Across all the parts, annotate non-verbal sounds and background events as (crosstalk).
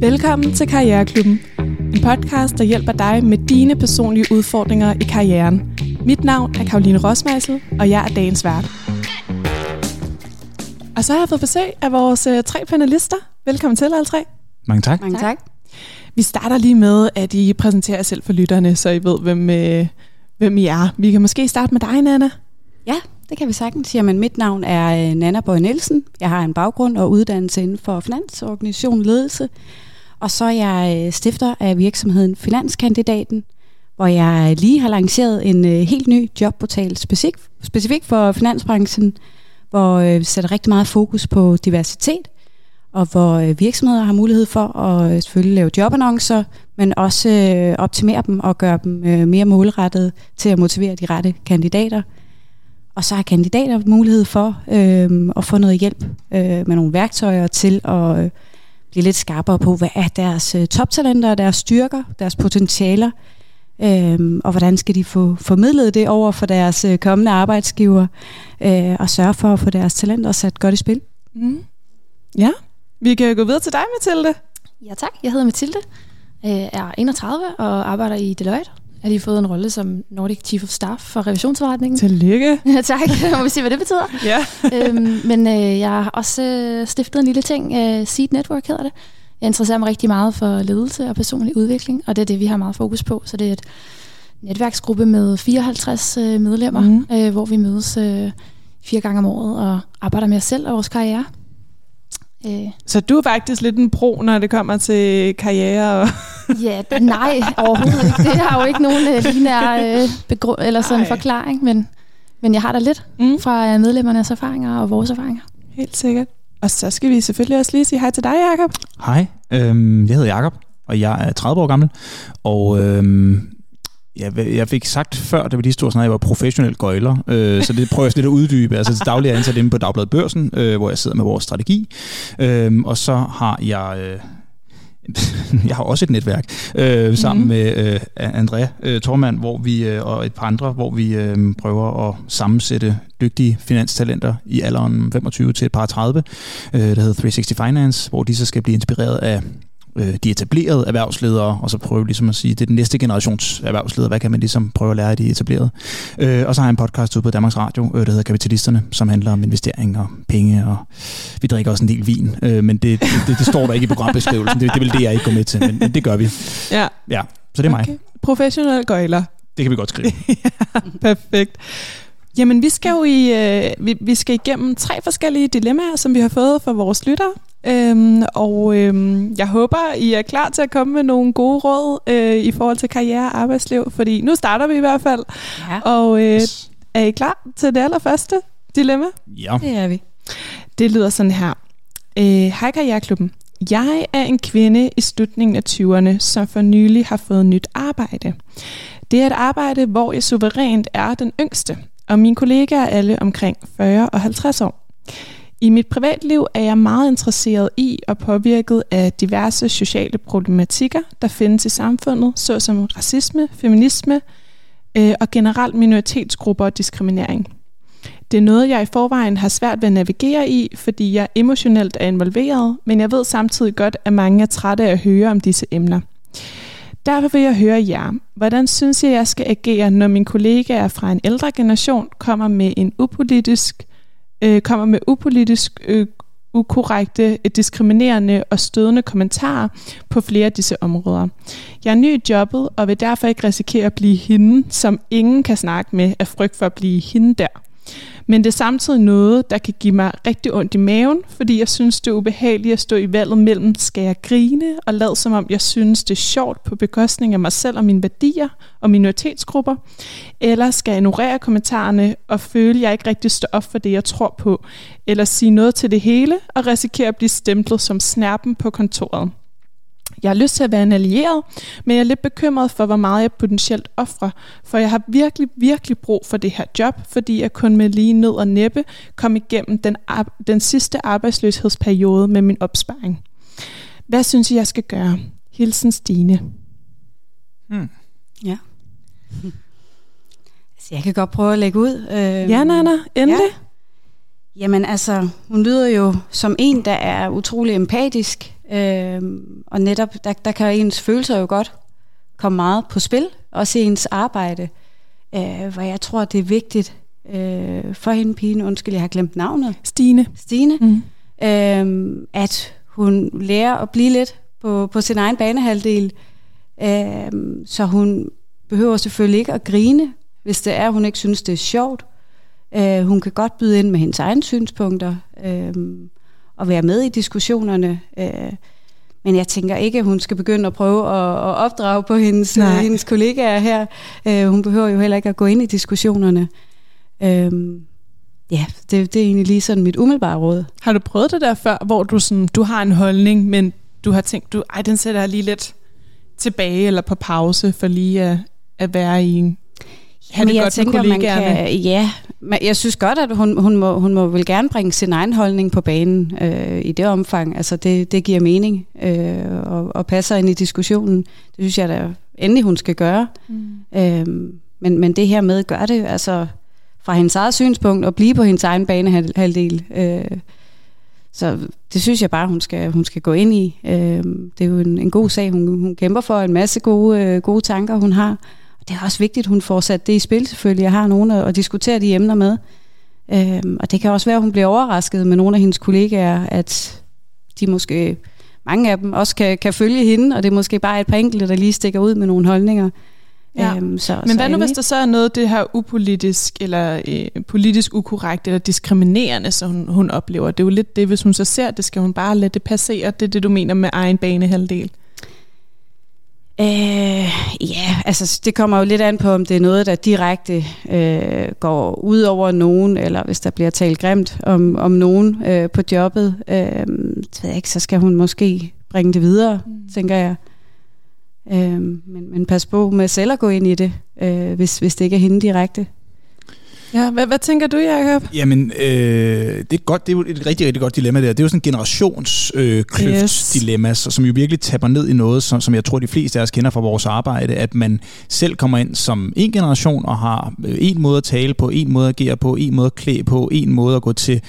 Velkommen til Karriereklubben. En podcast, der hjælper dig med dine personlige udfordringer i karrieren. Mit navn er Karoline Rosmeisel, og jeg er dagens vært. Og så har jeg fået besøg af vores øh, tre panelister. Velkommen til alle tre. Mange tak. Mange tak. Vi starter lige med, at I præsenterer jer selv for lytterne, så I ved, hvem, øh, hvem I er. Vi kan måske starte med dig, Nana. Ja, det kan vi sagtens. Jamen, mit navn er øh, Nana Bøj Nielsen. Jeg har en baggrund og uddannelse inden for finans, organisation ledelse. Og så er jeg øh, stifter af virksomheden Finanskandidaten, hvor jeg øh, lige har lanceret en helt ny jobportal specifik, specifik for finansbranchen, hvor vi sætter rigtig meget fokus på diversitet, og hvor virksomheder har mulighed for at selvfølgelig lave jobannoncer, men også optimere dem og gøre dem mere målrettet til at motivere de rette kandidater – og så har kandidater mulighed for øh, at få noget hjælp øh, med nogle værktøjer til at øh, blive lidt skarpere på, hvad er deres øh, toptalenter, deres styrker, deres potentialer, øh, og hvordan skal de få formidlet det over for deres øh, kommende arbejdsgiver, øh, og sørge for at få deres talenter sat godt i spil. Mm. Ja, vi kan gå videre til dig, Mathilde. Ja tak, jeg hedder Mathilde, øh, er 31 og arbejder i Deloitte har lige fået en rolle som Nordic Chief of Staff for revisionsforretningen. Tillykke. (laughs) Ja, tak. (laughs) Må vi se, hvad det betyder. ja. (laughs) øhm, men øh, jeg har også øh, stiftet en lille ting. Øh, Seed Network hedder det. Jeg interesserer mig rigtig meget for ledelse og personlig udvikling, og det er det, vi har meget fokus på. Så det er et netværksgruppe med 54 øh, medlemmer, mm. øh, hvor vi mødes øh, fire gange om året og arbejder med os selv og vores karriere. Øh. Så du er faktisk lidt en pro, når det kommer til karriere? Og ja, nej, overhovedet ikke. Det har jo ikke nogen uh, linær uh, begrund, eller sådan en forklaring, men, men jeg har da lidt mm. fra uh, medlemmernes erfaringer og vores erfaringer. Helt sikkert. Og så skal vi selvfølgelig også lige sige hej til dig, Jakob. Hej, øhm, jeg hedder Jakob, og jeg er 30 år gammel, og øhm, jeg, jeg fik sagt før, da vi lige stod sådan, at jeg var professionel gøjler, øh, så det prøver jeg lidt at uddybe. Altså til daglig er ansat inde på Dagbladet Børsen, øh, hvor jeg sidder med vores strategi, øh, og så har jeg... Øh, (laughs) jeg har også et netværk øh, sammen mm. med øh, Andrea øh, Tormand, hvor vi øh, og et par andre, hvor vi øh, prøver at sammensætte dygtige finanstalenter i alderen 25 til et par 30, øh, der hedder 360 Finance, hvor de så skal blive inspireret af øh, de etablerede erhvervsledere, og så prøve ligesom at sige, det er den næste generations erhvervsledere, hvad kan man ligesom prøve at lære af de etablerede. Øh, og så har jeg en podcast ude på Danmarks Radio, øh, der hedder Kapitalisterne, som handler om investering og penge, og vi drikker også en del vin, øh, men det, det, det, det står der ikke i programbeskrivelsen, det, det vil det, jeg ikke gå med til, men, men det gør vi. Ja. Ja, så det er okay. mig. Professionel gøjler. Det kan vi godt skrive. (laughs) ja, perfekt. Jamen, vi skal jo i, øh, vi, vi skal igennem tre forskellige dilemmaer, som vi har fået fra vores lyttere. Øhm, og øhm, jeg håber, I er klar til at komme med nogle gode råd øh, i forhold til karriere og arbejdsliv, fordi nu starter vi i hvert fald. Ja. Og øh, er I klar til det allerførste dilemma? Ja. Det er vi. Det lyder sådan her. Øh, Hej Karriereklubben. Jeg er en kvinde i slutningen af 20'erne, som for nylig har fået nyt arbejde. Det er et arbejde, hvor jeg suverænt er den yngste, og mine kollegaer er alle omkring 40 og 50 år. I mit privatliv er jeg meget interesseret i og påvirket af diverse sociale problematikker, der findes i samfundet, såsom racisme, feminisme øh, og generelt minoritetsgrupper og diskriminering. Det er noget, jeg i forvejen har svært ved at navigere i, fordi jeg emotionelt er involveret, men jeg ved samtidig godt, at mange er trætte af at høre om disse emner. Derfor vil jeg høre jer. Hvordan synes jeg, jeg skal agere, når mine kollegaer fra en ældre generation kommer med en upolitisk øh, kommer med upolitisk øh, ukorrekte, øh, diskriminerende og stødende kommentarer på flere af disse områder. Jeg er ny i jobbet og vil derfor ikke risikere at blive hende, som ingen kan snakke med af frygt for at blive hende der. Men det er samtidig noget, der kan give mig rigtig ondt i maven, fordi jeg synes, det er ubehageligt at stå i valget mellem, skal jeg grine og lade som om, jeg synes, det er sjovt på bekostning af mig selv og mine værdier og minoritetsgrupper, eller skal jeg ignorere kommentarerne og føle, at jeg ikke rigtig står op for det, jeg tror på, eller sige noget til det hele og risikere at blive stemplet som snærpen på kontoret. Jeg har lyst til at være en allieret, men jeg er lidt bekymret for, hvor meget jeg potentielt offrer, for jeg har virkelig, virkelig brug for det her job, fordi jeg kun med lige ned og næppe kom igennem den, den sidste arbejdsløshedsperiode med min opsparing. Hvad synes I, jeg skal gøre? Hilsen Stine. Hmm. Ja. (laughs) Altså, jeg kan godt prøve at lægge ud. Øh, ja, Nana, endelig. Ja. Jamen altså, hun lyder jo som en, der er utrolig empatisk, øh, og netop, der, der kan ens følelser jo godt komme meget på spil, også i ens arbejde, øh, hvor jeg tror, det er vigtigt øh, for hende pigen, undskyld, jeg har glemt navnet. Stine. Stine, mm. øh, at hun lærer at blive lidt på, på sin egen banehalvdel, øh, så hun behøver selvfølgelig ikke at grine, hvis det er, hun ikke synes, det er sjovt. Øh, hun kan godt byde ind med hendes egne synspunkter øh, og være med i diskussionerne. Øh, men jeg tænker ikke, at hun skal begynde at prøve at, at opdrage på hendes, øh, hendes kollegaer her. Øh, hun behøver jo heller ikke at gå ind i diskussionerne. Øh, ja, det, det er egentlig lige sådan mit umiddelbare råd. Har du prøvet det der før, hvor du, sådan, du har en holdning, men du har tænkt, du, ej, den sætter jeg lige lidt tilbage eller på pause for lige at, at være i en have det godt tænker, med man kan, ja, men jeg synes godt, at hun, hun, må, hun må vel gerne bringe sin egen holdning på banen øh, i det omfang. Altså det, det giver mening øh, og, og passer ind i diskussionen. Det synes jeg da endelig, hun skal gøre. Mm. Øh, men, men det her med, gør det altså fra hendes eget synspunkt og blive på hendes egen banehalvdel. Øh, så det synes jeg bare, hun skal, hun skal gå ind i. Øh, det er jo en, en god sag, hun, hun kæmper for, en masse gode, øh, gode tanker, hun har det er også vigtigt, at hun får sat det i spil selvfølgelig. Jeg har nogen at, diskutere de emner med. Øhm, og det kan også være, at hun bliver overrasket med nogle af hendes kollegaer, at de måske, mange af dem også kan, kan følge hende, og det er måske bare et par enkelte, der lige stikker ud med nogle holdninger. Ja. Øhm, så, Men så hvad nu, hvis der så er noget det her upolitisk, eller øh, politisk ukorrekt, eller diskriminerende, som hun, hun oplever? Det er jo lidt det, hvis hun så ser det, skal hun bare lade det passere. Det er det, du mener med egen banehalvdel. Øh, ja, altså det kommer jo lidt an på, om det er noget, der direkte øh, går ud over nogen, eller hvis der bliver talt grimt om, om nogen øh, på jobbet, øh, ved jeg ikke, så skal hun måske bringe det videre, mm. tænker jeg. Øh, men, men pas på med selv at gå ind i det, øh, hvis, hvis det ikke er hende direkte. Ja, hvad, hvad tænker du, Jacob? Jamen, øh, det, er godt, det er jo et rigtig, rigtig godt dilemma der. Det er jo sådan en generationskløfts-dilemma, yes. som jo virkelig tapper ned i noget, som, som jeg tror, de fleste af os kender fra vores arbejde, at man selv kommer ind som en generation og har øh, en måde at tale på, en måde at agere på, en måde at klæde på, en måde at gå til,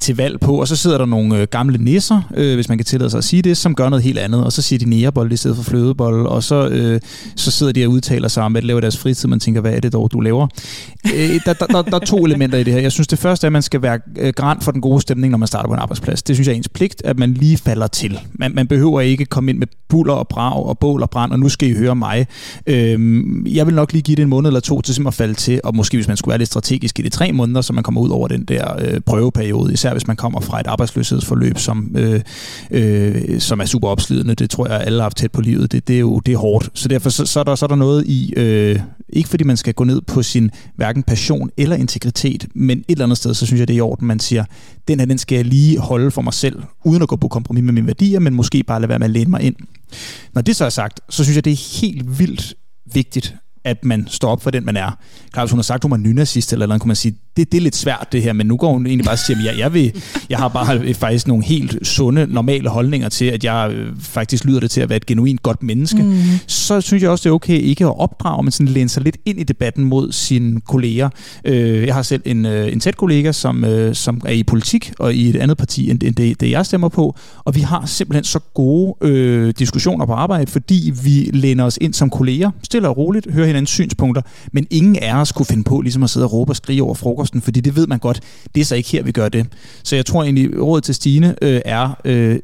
til valg på, og så sidder der nogle øh, gamle nisser, øh, hvis man kan tillade sig at sige det, som gør noget helt andet, og så siger de nærebold i stedet for flødebold, og så, øh, så sidder de og udtaler sig om, hvad de laver deres fritid, man tænker, hvad er det dog, du laver? Øh, der, der, der, der er to elementer i det her. Jeg synes, det første er, at man skal være øh, grant for den gode stemning, når man starter på en arbejdsplads. Det synes jeg er ens pligt, at man lige falder til. Man, man behøver ikke komme ind med buller og brag og bål og brand, og nu skal I høre mig. Øhm, jeg vil nok lige give det en måned eller to til simpelthen at falde til, og måske hvis man skulle være lidt strategisk i de tre måneder, så man kommer ud over den der øh, prøveperiode, især hvis man kommer fra et arbejdsløshedsforløb, som, øh, øh, som er super opslidende. Det tror jeg, alle har haft tæt på livet. Det, det er jo det er hårdt. Så derfor så, så, er der, så er der noget i, øh, ikke fordi man skal gå ned på sin hverken passion eller integritet, men et eller andet sted, så synes jeg, det er i orden, man siger, den her, den skal jeg lige holde for mig selv, uden at gå på kompromis med mine værdier, men måske bare lade være med at læne mig ind. Når det så er sagt, så synes jeg, det er helt vildt vigtigt, at man står op for den, man er. Klar, hvis hun har sagt, at hun er nynazist eller noget, kunne man sige, det, det er lidt svært det her, men nu går hun egentlig bare og siger, at jeg, jeg, vil, jeg har bare faktisk nogle helt sunde, normale holdninger til, at jeg øh, faktisk lyder det til at være et genuint godt menneske. Mm. Så synes jeg også, det er okay ikke at opdrage, men sådan læne sig lidt ind i debatten mod sine kolleger. Øh, jeg har selv en, øh, en tæt kollega, som, som er i politik og i et andet parti, end det, det jeg stemmer på, og vi har simpelthen så gode øh, diskussioner på arbejde, fordi vi læner os ind som kolleger, stille og roligt, hører hinandens synspunkter, men ingen af os kunne finde på ligesom at sidde og råbe og skrige over frokosten, fordi det ved man godt, det er så ikke her, vi gør det. Så jeg tror egentlig, rådet til Stine øh, er, øh,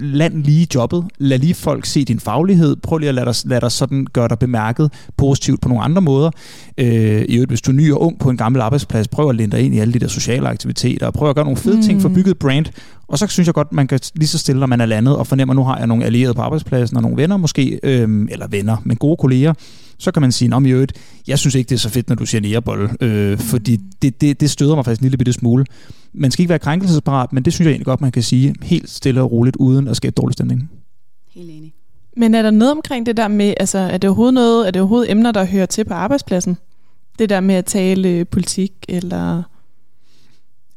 land lige jobbet, lad lige folk se din faglighed, prøv lige at lade dig, lad dig sådan gøre dig bemærket positivt på nogle andre måder. Øh, I øvrigt, hvis du er ny og ung på en gammel arbejdsplads, prøv at linde dig ind i alle de der sociale aktiviteter, og prøv at gøre nogle fede mm. ting for bygget brand, og så synes jeg godt, man kan lige så stille, når man er landet og fornemmer, at nu har jeg nogle allierede på arbejdspladsen og nogle venner måske, øh, eller venner, men gode kolleger, så kan man sige, om i øvrigt, jeg synes ikke, det er så fedt, når du siger nærebolle, øh, fordi det, det, det støder mig faktisk en lille bitte smule. Man skal ikke være krænkelsesparat, men det synes jeg egentlig godt, man kan sige helt stille og roligt, uden at skabe dårlig stemning. Helt enig. Men er der noget omkring det der med, altså er det overhovedet noget, er det overhovedet emner, der hører til på arbejdspladsen? Det der med at tale politik, eller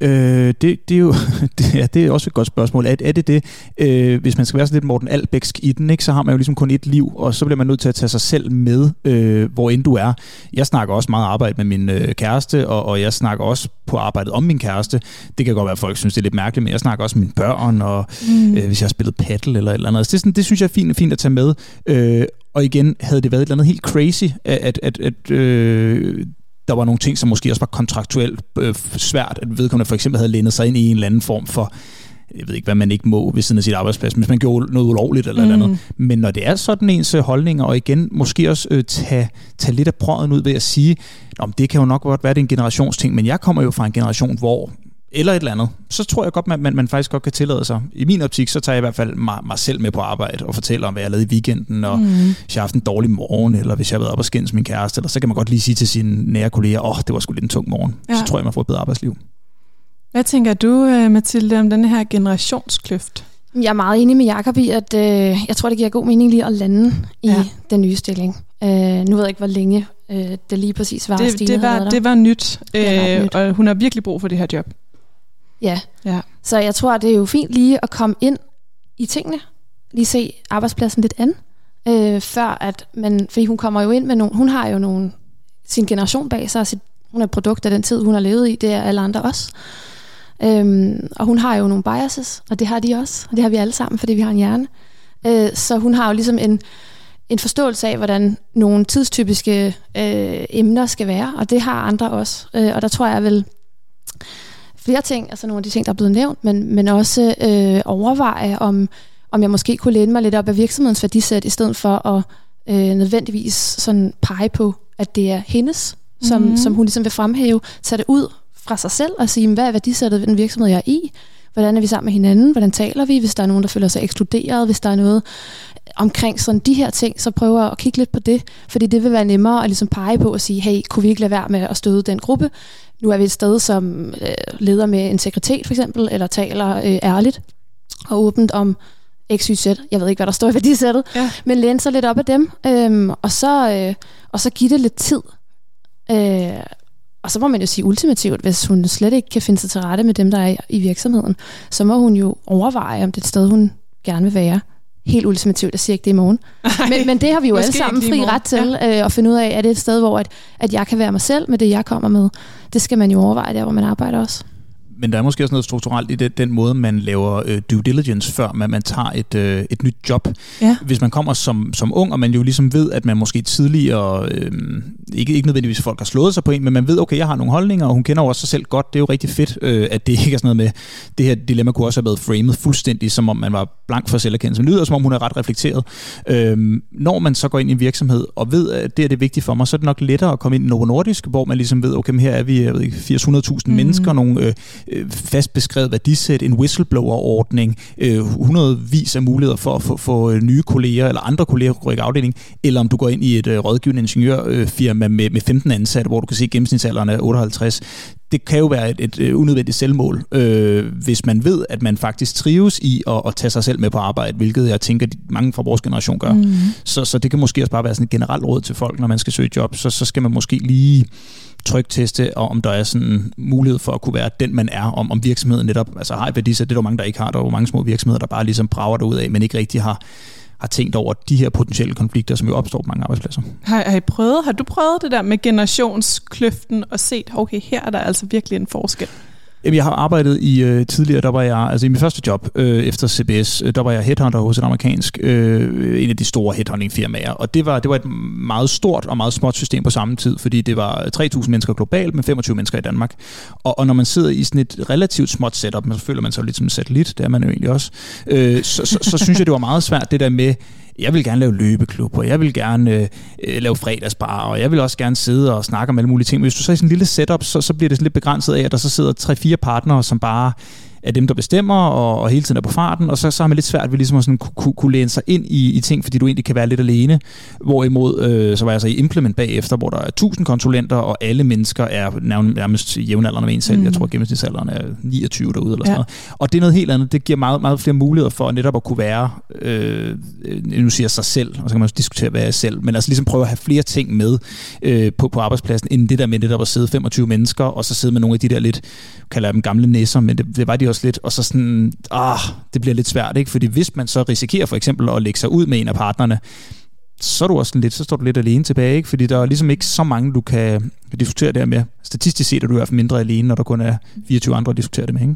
Øh, det, det, er jo, (laughs) det, ja, det er også et godt spørgsmål. Er, er det det? Øh, hvis man skal være sådan lidt Morten Albæksk i den, ikke, så har man jo ligesom kun et liv, og så bliver man nødt til at tage sig selv med, øh, hvor end du er. Jeg snakker også meget arbejde med min øh, kæreste, og, og jeg snakker også på arbejdet om min kæreste. Det kan godt være, at folk synes, det er lidt mærkeligt, men jeg snakker også med mine børn, og mm. øh, hvis jeg har spillet paddle eller et eller andet. Altså, det, sådan, det synes jeg er fint, fint at tage med. Øh, og igen, havde det været et eller andet helt crazy, at, at, at øh, der var nogle ting, som måske også var kontraktuelt øh, svært, at vedkommende for eksempel havde lænet sig ind i en eller anden form for jeg ved ikke, hvad man ikke må ved siden af sit arbejdsplads, hvis man gjorde noget ulovligt eller mm. eller andet. Men når det er sådan ens øh, holdninger, og igen måske også øh, tage, tage lidt af prøven ud ved at sige, om det kan jo nok godt være, det er en generationsting, men jeg kommer jo fra en generation, hvor eller et eller andet, så tror jeg godt, man, man, man faktisk godt kan tillade sig. I min optik, så tager jeg i hvert fald mig, mig selv med på arbejde og fortæller om, hvad jeg lavede i weekenden, og mm. hvis jeg har haft en dårlig morgen, eller hvis jeg har været op og skændes min kæreste, eller så kan man godt lige sige til sine nære kolleger, åh, oh, det var sgu lidt en tung morgen. Ja. Så tror jeg, man får et bedre arbejdsliv. Hvad tænker du, øh, Mathilde, om den her generationskløft? Jeg er meget enig med Jacob i, at øh, jeg tror, det giver god mening lige at lande i ja. den nye stilling. Øh, nu ved jeg ikke, hvor længe øh, det lige præcis var. Det, det, var, det var nyt, øh, nyt, og hun har virkelig brug for det her job. Ja. ja. Så jeg tror, det er jo fint lige at komme ind i tingene, lige se arbejdspladsen lidt an, øh, før at man, fordi hun kommer jo ind med nogle, hun har jo nogle, sin generation bag sig, sit, hun er et produkt af den tid, hun har levet i, det er alle andre også. Øhm, og hun har jo nogle biases, og det har de også, og det har vi alle sammen, fordi vi har en hjerne. Øh, så hun har jo ligesom en, en forståelse af, hvordan nogle tidstypiske øh, emner skal være, og det har andre også. Øh, og der tror jeg vel, flere ting, altså nogle af de ting, der er blevet nævnt, men, men også øh, overveje, om, om jeg måske kunne læne mig lidt op af virksomhedens værdisæt, i stedet for at øh, nødvendigvis sådan pege på, at det er hendes, som, mm. som hun ligesom vil fremhæve, tage det ud fra sig selv og sige, hvad er værdisættet ved den virksomhed, jeg er i? Hvordan er vi sammen med hinanden? Hvordan taler vi, hvis der er nogen, der føler sig ekskluderet? Hvis der er noget omkring sådan de her ting, så prøver at kigge lidt på det, fordi det vil være nemmere at ligesom pege på og sige, hey, kunne vi ikke lade være med at støde den gruppe? Nu er vi et sted, som øh, leder med integritet for eksempel, eller taler øh, ærligt og åbent om XYZ. Jeg ved ikke, hvad der står i værdisættet, ja. men læne sig lidt op af dem, øhm, og, så, øh, og så give det lidt tid. Øh, og så må man jo sige ultimativt, hvis hun slet ikke kan finde sig til rette med dem, der er i virksomheden, så må hun jo overveje, om det er et sted, hun gerne vil være helt ultimativt, jeg siger ikke det i morgen. Men, men det har vi jo alle sammen fri ret til ja. øh, at finde ud af, er det et sted, hvor at, at jeg kan være mig selv med det, jeg kommer med. Det skal man jo overveje der, hvor man arbejder også men der er måske også noget strukturelt i det, den måde, man laver øh, due diligence, før man, man tager et, øh, et nyt job. Ja. Hvis man kommer som, som ung, og man jo ligesom ved, at man måske tidligere, øh, ikke, ikke nødvendigvis folk har slået sig på en, men man ved, okay, jeg har nogle holdninger, og hun kender jo også sig selv godt. Det er jo rigtig fedt, øh, at det ikke er sådan noget med, det her dilemma kunne også have været framed fuldstændig, som om man var blank for selverkendelse. Men lyder, som om hun er ret reflekteret. Øh, når man så går ind i en virksomhed, og ved, at det er det vigtigt for mig, så er det nok lettere at komme ind i Novo Nordisk, hvor man ligesom ved, okay, her er vi 80-100.000 mm. mennesker, nogle øh, øh, fast beskrevet værdisæt, en whistleblower-ordning, øh, hundredvis af muligheder for at få, få øh, nye kolleger eller andre kolleger på i afdeling, eller om du går ind i et øh, rådgivende ingeniørfirma med, med 15 ansatte, hvor du kan se, at gennemsnitsalderen er 58 det kan jo være et, et, et unødvendigt selvmål, øh, hvis man ved, at man faktisk trives i at, at tage sig selv med på arbejde, hvilket jeg tænker, mange fra vores generation gør. Mm. Så, så det kan måske også bare være sådan et generelt råd til folk, når man skal søge job. Så, så skal man måske lige trygteste, og om der er sådan mulighed for at kunne være den, man er, om, om virksomheden netop altså har et værdisæt. Det er der mange, der ikke har. Der er jo mange små virksomheder, der bare ligesom brager ud af, men ikke rigtig har har tænkt over de her potentielle konflikter, som jo opstår på mange arbejdspladser. Har, har, I prøvet, har du prøvet det der med generationskløften og set, okay, her er der altså virkelig en forskel? Jamen, jeg har arbejdet i øh, tidligere, der var jeg, altså i mit første job øh, efter CBS, øh, der var jeg headhunter hos et amerikansk, øh, en af de store headhunting-firmaer, og det var, det var et meget stort og meget småt system på samme tid, fordi det var 3.000 mennesker globalt, men 25 mennesker i Danmark. Og, og når man sidder i sådan et relativt småt setup, så føler man sig lidt som en satellit, det er man jo egentlig også, øh, så, så, så synes jeg, det var meget svært det der med, jeg vil gerne lave løbeklub, og jeg vil gerne øh, øh, lave fredagsbar, og jeg vil også gerne sidde og snakke om alle mulige ting. Men hvis du så er i sådan en lille setup, så, så bliver det lidt begrænset af, at der så sidder tre-fire partnere, som bare er dem, der bestemmer, og, og hele tiden er på farten, og så, så har man lidt svært ved ligesom at sådan, kunne, kunne læne sig ind i, i ting, fordi du egentlig kan være lidt alene. Hvorimod, øh, så var jeg så i Implement bagefter, hvor der er 1000 konsulenter, og alle mennesker er nærmest jævnaldrende med en selv. Mm. Jeg tror, gennemsnitsalderen er 29 derude, eller ja. sådan noget. Og det er noget helt andet. Det giver meget, meget flere muligheder for netop at kunne være, øh, nu siger jeg sig selv, og så kan man også diskutere, hvad jeg er selv, men altså ligesom prøve at have flere ting med øh, på, på arbejdspladsen, end det der med netop at sidde 25 mennesker, og så sidde med nogle af de der lidt, kalder jeg dem gamle næsser, men det, det var de også lidt, og så sådan, ah, det bliver lidt svært, ikke? Fordi hvis man så risikerer for eksempel at lægge sig ud med en af partnerne, så er du også lidt, så står du lidt alene tilbage, ikke? fordi der er ligesom ikke så mange, du kan diskutere det med. Statistisk set er du i hvert fald mindre alene, når der kun er 24 andre at diskutere det med. Ikke?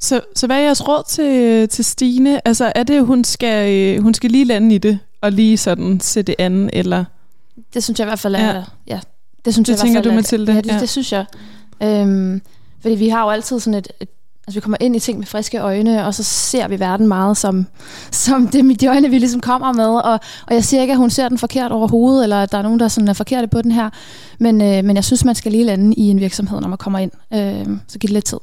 Så, så hvad er jeres råd til, til Stine? Altså er det, hun skal, øh, hun skal lige lande i det, og lige sådan se det andet, eller? Det synes jeg i hvert fald er, ja. ja det synes det jeg tænker i hvert fald, du, Mathilde? Ja, det, ja. det synes jeg. Øhm, fordi vi har jo altid sådan et, et Altså vi kommer ind i ting med friske øjne, og så ser vi verden meget som, som det med de øjne, vi ligesom kommer med. Og, og jeg siger ikke, at hun ser den forkert overhovedet, eller at der er nogen, der sådan er forkerte på den her. Men, øh, men jeg synes, man skal lige lande i en virksomhed, når man kommer ind. Øh, så giv det lidt tid.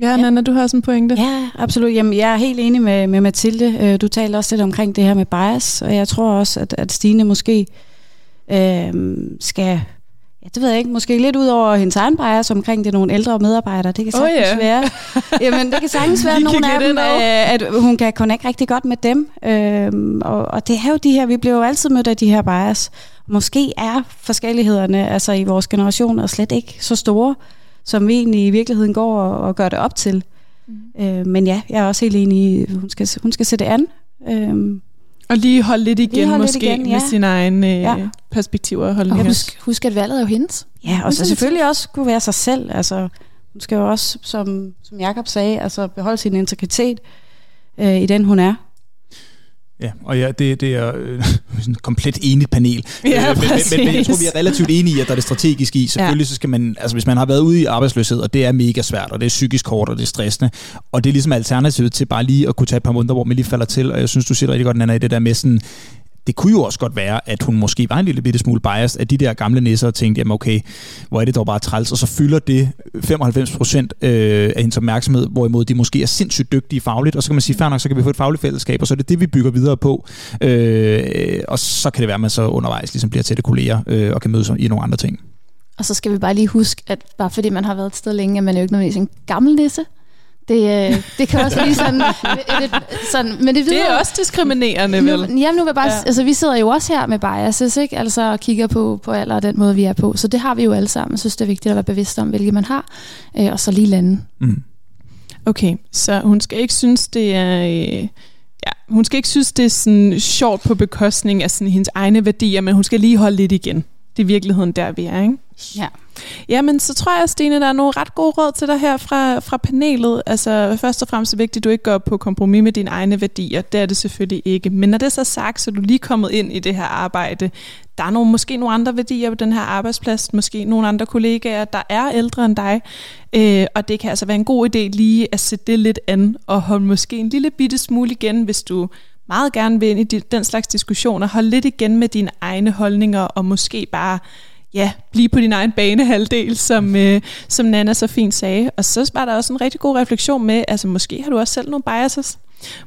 Ja, Nana, du har også en pointe. Ja, absolut. Jamen, jeg er helt enig med, med Mathilde. Øh, du taler også lidt omkring det her med bias, og jeg tror også, at, at Stine måske øh, skal Ja, det ved jeg ikke. Måske lidt ud over hendes egen bias omkring det nogle ældre medarbejdere. Det kan sagtens oh, yeah. være. (laughs) Jamen, det kan sagtens være nogle af dem, øh, at hun kan connect rigtig godt med dem. Øhm, og, og det er jo de her, vi bliver jo altid mødt af de her bias. Måske er forskellighederne altså i vores generationer slet ikke så store, som vi egentlig i virkeligheden går og, og gør det op til. Mm. Øh, men ja, jeg er også helt enig i, hun skal, hun skal sætte an. Øhm, og lige holde lidt igen holde måske lidt igen, ja. med sine egne øh, ja. perspektiver og holdninger. Og husk, husk, at valget er jo hendes. Ja, og så selvfølgelig også kunne være sig selv. Altså, hun skal jo også, som, som Jakob sagde, altså beholde sin integritet øh, i den, hun er. Ja, og ja, det, det er øh, (laughs) en komplet enigt panel. Ja, øh, men, men, men jeg tror, vi er relativt enige i, at der er det strategisk i. Selvfølgelig ja. så skal man, altså hvis man har været ude i arbejdsløshed, og det er mega svært, og det er psykisk hårdt, og det er stressende, og det er ligesom alternativet til bare lige at kunne tage et par måneder, hvor man lige falder til, og jeg synes, du siger rigtig godt, Nana, i det der med sådan, det kunne jo også godt være, at hun måske var en lille bitte smule biased, at de der gamle nisser tænkte, jamen okay, hvor er det dog bare træls, og så fylder det 95 procent øh, af hendes opmærksomhed, hvorimod de måske er sindssygt dygtige fagligt, og så kan man sige, fair nok, så kan vi få et fagligt fællesskab, og så er det det, vi bygger videre på, øh, og så kan det være, at man så undervejs ligesom bliver tætte kolleger, øh, og kan mødes i nogle andre ting. Og så skal vi bare lige huske, at bare fordi man har været et sted længe, at man er jo ikke nødvendigvis en gammel nisse. Det, øh, det kan også blive sådan, det, sådan men det, det er også diskriminerende, vel? Nu, jamen nu vil bare, ja. altså vi sidder jo også her med biases, ikke? Altså og kigger på, på alder og den måde, vi er på. Så det har vi jo alle sammen. Jeg synes, det er vigtigt at være bevidst om, hvilket man har, øh, og så lige lande. Mm. Okay, så hun skal ikke synes, det er... Øh, ja, hun skal ikke synes, det er sådan sjovt på bekostning af sådan hendes egne værdier, men hun skal lige holde lidt igen. Er virkeligheden der, vi er, ikke? Ja. Jamen, så tror jeg, Stine, der er nogle ret gode råd til dig her fra, fra panelet. Altså, først og fremmest er det vigtigt, at du ikke går på kompromis med dine egne værdier. Det er det selvfølgelig ikke. Men når det er så sagt, så er du lige kommet ind i det her arbejde. Der er nogle, måske nogle andre værdier på den her arbejdsplads, måske nogle andre kollegaer, der er ældre end dig. Øh, og det kan altså være en god idé lige at sætte det lidt an, og holde måske en lille bitte smule igen, hvis du meget gerne vil ind i den slags diskussioner. Hold lidt igen med dine egne holdninger, og måske bare ja, blive på din egen banehalvdel, som, øh, som Nana så fint sagde. Og så var der også en rigtig god refleksion med, altså måske har du også selv nogle biases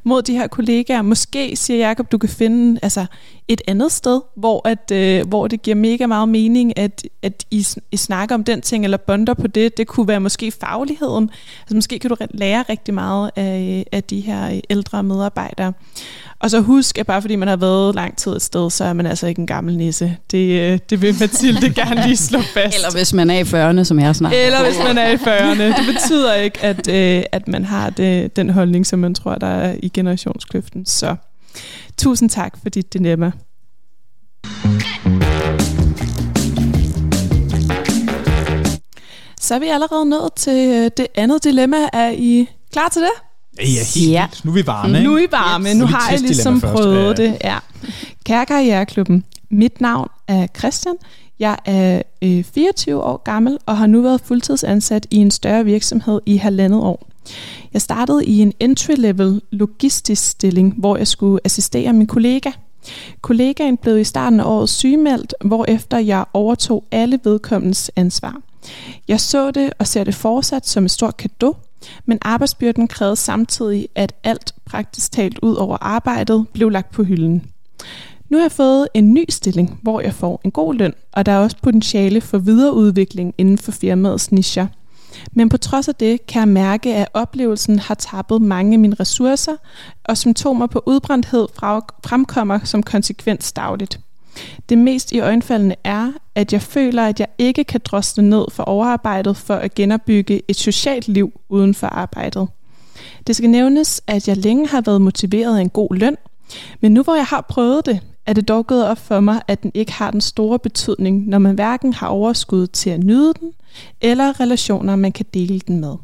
mod de her kollegaer. Måske, siger Jacob, du kan finde altså, et andet sted, hvor, at, øh, hvor det giver mega meget mening, at, at I, I snakker om den ting, eller bonder på det. Det kunne være måske fagligheden. Altså, måske kan du lære rigtig meget af, af de her ældre medarbejdere. Og så husk, at bare fordi man har været lang tid et sted, så er man altså ikke en gammel nisse. Det, øh, det vil Mathilde (laughs) gerne lige slå fast. Eller hvis man er i 40'erne, som jeg snakker Eller hvis man er i 40'erne. Det betyder ikke, at, øh, at man har det, den holdning, som man tror, der er i generationskløften. Så tusind tak for dit dilemma. Så er vi allerede nået til øh, det andet dilemma. Er I klar til det? Ja, helt ja. Nu er vi varme. Nu er I varme. Yes. Nu har jeg ligesom prøvet det. Ja. Kære Karriereklubben, mit navn er Christian. Jeg er øh, 24 år gammel og har nu været fuldtidsansat i en større virksomhed i halvandet år. Jeg startede i en entry-level logistisk stilling, hvor jeg skulle assistere min kollega. Kollegaen blev i starten af året sygemeldt, efter jeg overtog alle vedkommens ansvar. Jeg så det og ser det fortsat som et stort kado, men arbejdsbyrden krævede samtidig, at alt praktisk talt ud over arbejdet blev lagt på hylden. Nu har jeg fået en ny stilling, hvor jeg får en god løn, og der er også potentiale for videreudvikling inden for firmaets nischer. Men på trods af det kan jeg mærke, at oplevelsen har tappet mange af mine ressourcer, og symptomer på udbrændthed fremkommer som konsekvens dagligt. Det mest i øjenfaldene er, at jeg føler, at jeg ikke kan drosle ned for overarbejdet for at genopbygge et socialt liv uden for arbejdet. Det skal nævnes, at jeg længe har været motiveret af en god løn, men nu hvor jeg har prøvet det, er det dog gået op for mig, at den ikke har den store betydning, når man hverken har overskud til at nyde den, eller relationer, man kan dele den med.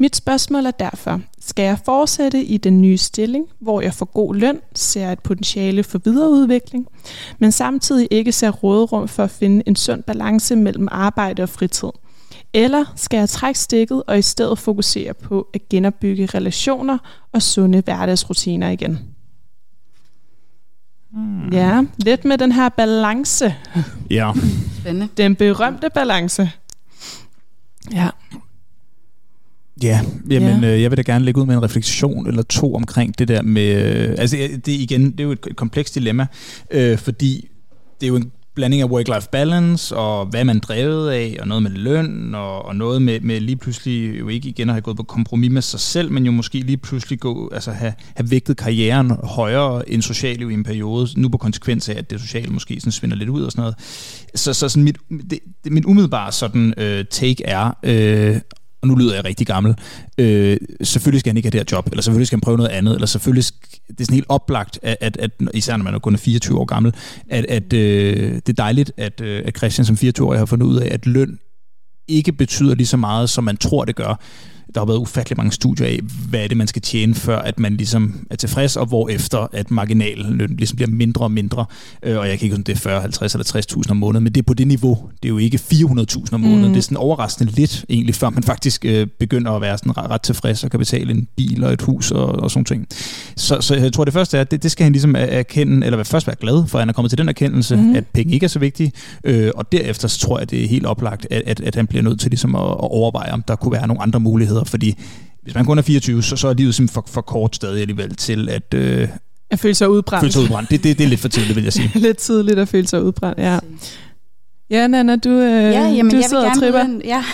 Mit spørgsmål er derfor, skal jeg fortsætte i den nye stilling, hvor jeg får god løn, ser et potentiale for videreudvikling, men samtidig ikke ser råderum for at finde en sund balance mellem arbejde og fritid? Eller skal jeg trække stikket og i stedet fokusere på at genopbygge relationer og sunde hverdagsrutiner igen? Hmm. Ja, lidt med den her balance. Ja. Spændende. Den berømte balance. Ja. Ja, jamen, ja. Øh, jeg vil da gerne lægge ud med en refleksion eller to omkring det der med... Øh, altså, det, igen, det er jo et komplekst dilemma, øh, fordi det er jo en blanding af work-life balance, og hvad man drevet af, og noget med løn, og, og noget med, med lige pludselig jo ikke igen at have gået på kompromis med sig selv, men jo måske lige pludselig gå, altså have, have vægtet karrieren højere end socialliv i en periode, nu på konsekvens af, at det sociale måske sådan svinder lidt ud og sådan noget. Så, så sådan mit, det, det, min umiddelbare sådan øh, take er, øh, og nu lyder jeg rigtig gammel, øh, selvfølgelig skal han ikke have det her job, eller selvfølgelig skal han prøve noget andet, eller selvfølgelig, det er sådan helt oplagt, at, at, at især når man er kun er 24 år gammel, at, at øh, det er dejligt, at, øh, at Christian som 24-årig har fundet ud af, at løn ikke betyder lige så meget, som man tror, det gør der har været ufattelig mange studier af, hvad er det, man skal tjene, før at man ligesom er tilfreds, og hvor efter at marginalen ligesom bliver mindre og mindre. Øh, og jeg kan ikke huske, det er 40, 50 eller 60.000 om måneden, men det er på det niveau. Det er jo ikke 400.000 om måneden. Mm. Det er sådan overraskende lidt egentlig, før man faktisk øh, begynder at være sådan ret, ret tilfreds og kan betale en bil og et hus og, og sådan ting. Så, så jeg tror, det første er, at det, det skal han ligesom erkende, eller først være glad for, at han er kommet til den erkendelse, mm. at penge ikke er så vigtige. Øh, og derefter så tror jeg, det er helt oplagt, at, at, at han bliver nødt til ligesom at, at overveje, om der kunne være nogle andre muligheder muligheder, fordi hvis man kun er 24, så, så er livet simpelthen for, for kort stadig alligevel til at... Øh, at føle sig udbrændt. Føle sig udbrændt. Det, det, det er lidt for tidligt, vil jeg sige. (laughs) lidt tidligt at føle sig udbrændt, ja. Ja, Nana, du, øh, ja, jamen, du jeg sidder og tripper. En, ja.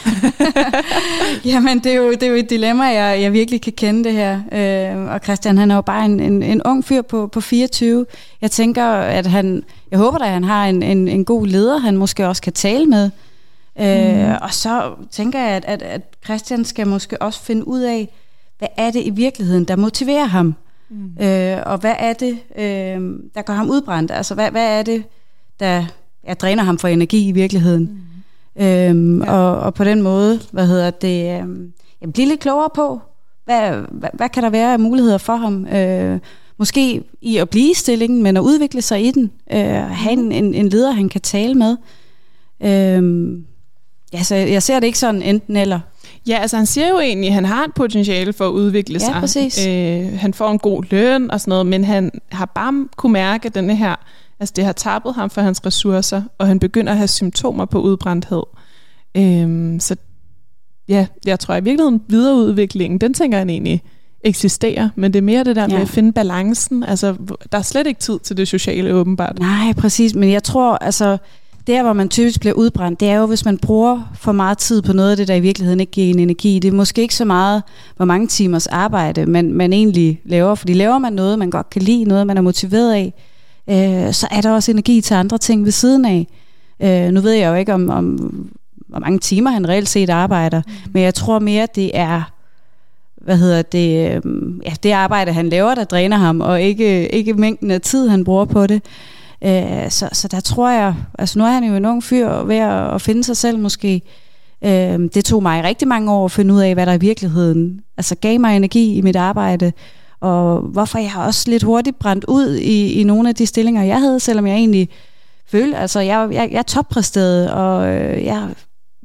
(laughs) jamen, det er, jo, det er jo et dilemma, jeg, jeg virkelig kan kende det her. Øh, og Christian, han er jo bare en, en, en ung fyr på, på 24. Jeg tænker, at han... Jeg håber da, at han har en, en, en god leder, han måske også kan tale med. Øh, mm. Og så tænker jeg, at, at, at Christian skal måske også finde ud af, hvad er det i virkeligheden, der motiverer ham? Mm. Øh, og hvad er det, øh, der gør ham udbrændt? Altså, hvad, hvad er det, der ja, dræner ham for energi i virkeligheden? Mm. Øhm, ja. og, og på den måde, hvad hedder det, øh, jeg bliver lidt klogere på, hvad, hvad, hvad kan der være af muligheder for ham? Øh, måske i at blive i stillingen, men at udvikle sig i den. Øh, have en, en, en leder, han kan tale med. Øh, Ja, så jeg ser det ikke sådan enten eller. Ja, altså han siger jo egentlig, at han har et potentiale for at udvikle ja, sig. Præcis. Øh, han får en god løn og sådan noget, men han har bare kunne mærke denne her, altså det har tabet ham for hans ressourcer, og han begynder at have symptomer på udbrændthed. Øh, så ja, jeg tror i virkeligheden videreudviklingen, den tænker han egentlig eksisterer, men det er mere det der ja. med at finde balancen. Altså, der er slet ikke tid til det sociale åbenbart. Nej, præcis, men jeg tror, altså der, hvor man typisk bliver udbrændt, det er jo, hvis man bruger for meget tid på noget af det, der i virkeligheden ikke giver en energi. Det er måske ikke så meget, hvor mange timers arbejde man, man egentlig laver, fordi laver man noget, man godt kan lide, noget, man er motiveret af, øh, så er der også energi til andre ting ved siden af. Øh, nu ved jeg jo ikke, om, om hvor mange timer han reelt set arbejder, mm. men jeg tror mere, det er hvad hedder det, øh, ja, det arbejde, han laver, der dræner ham, og ikke, ikke mængden af tid, han bruger på det. Øh, så, så der tror jeg, altså nu er han jo en ung fyr ved at, at finde sig selv måske. Øh, det tog mig rigtig mange år at finde ud af, hvad der i virkeligheden altså gav mig energi i mit arbejde, og hvorfor jeg har også lidt hurtigt brændt ud i, i nogle af de stillinger, jeg havde, selvom jeg egentlig følte, altså jeg, jeg, jeg toppræsterede, og øh, jeg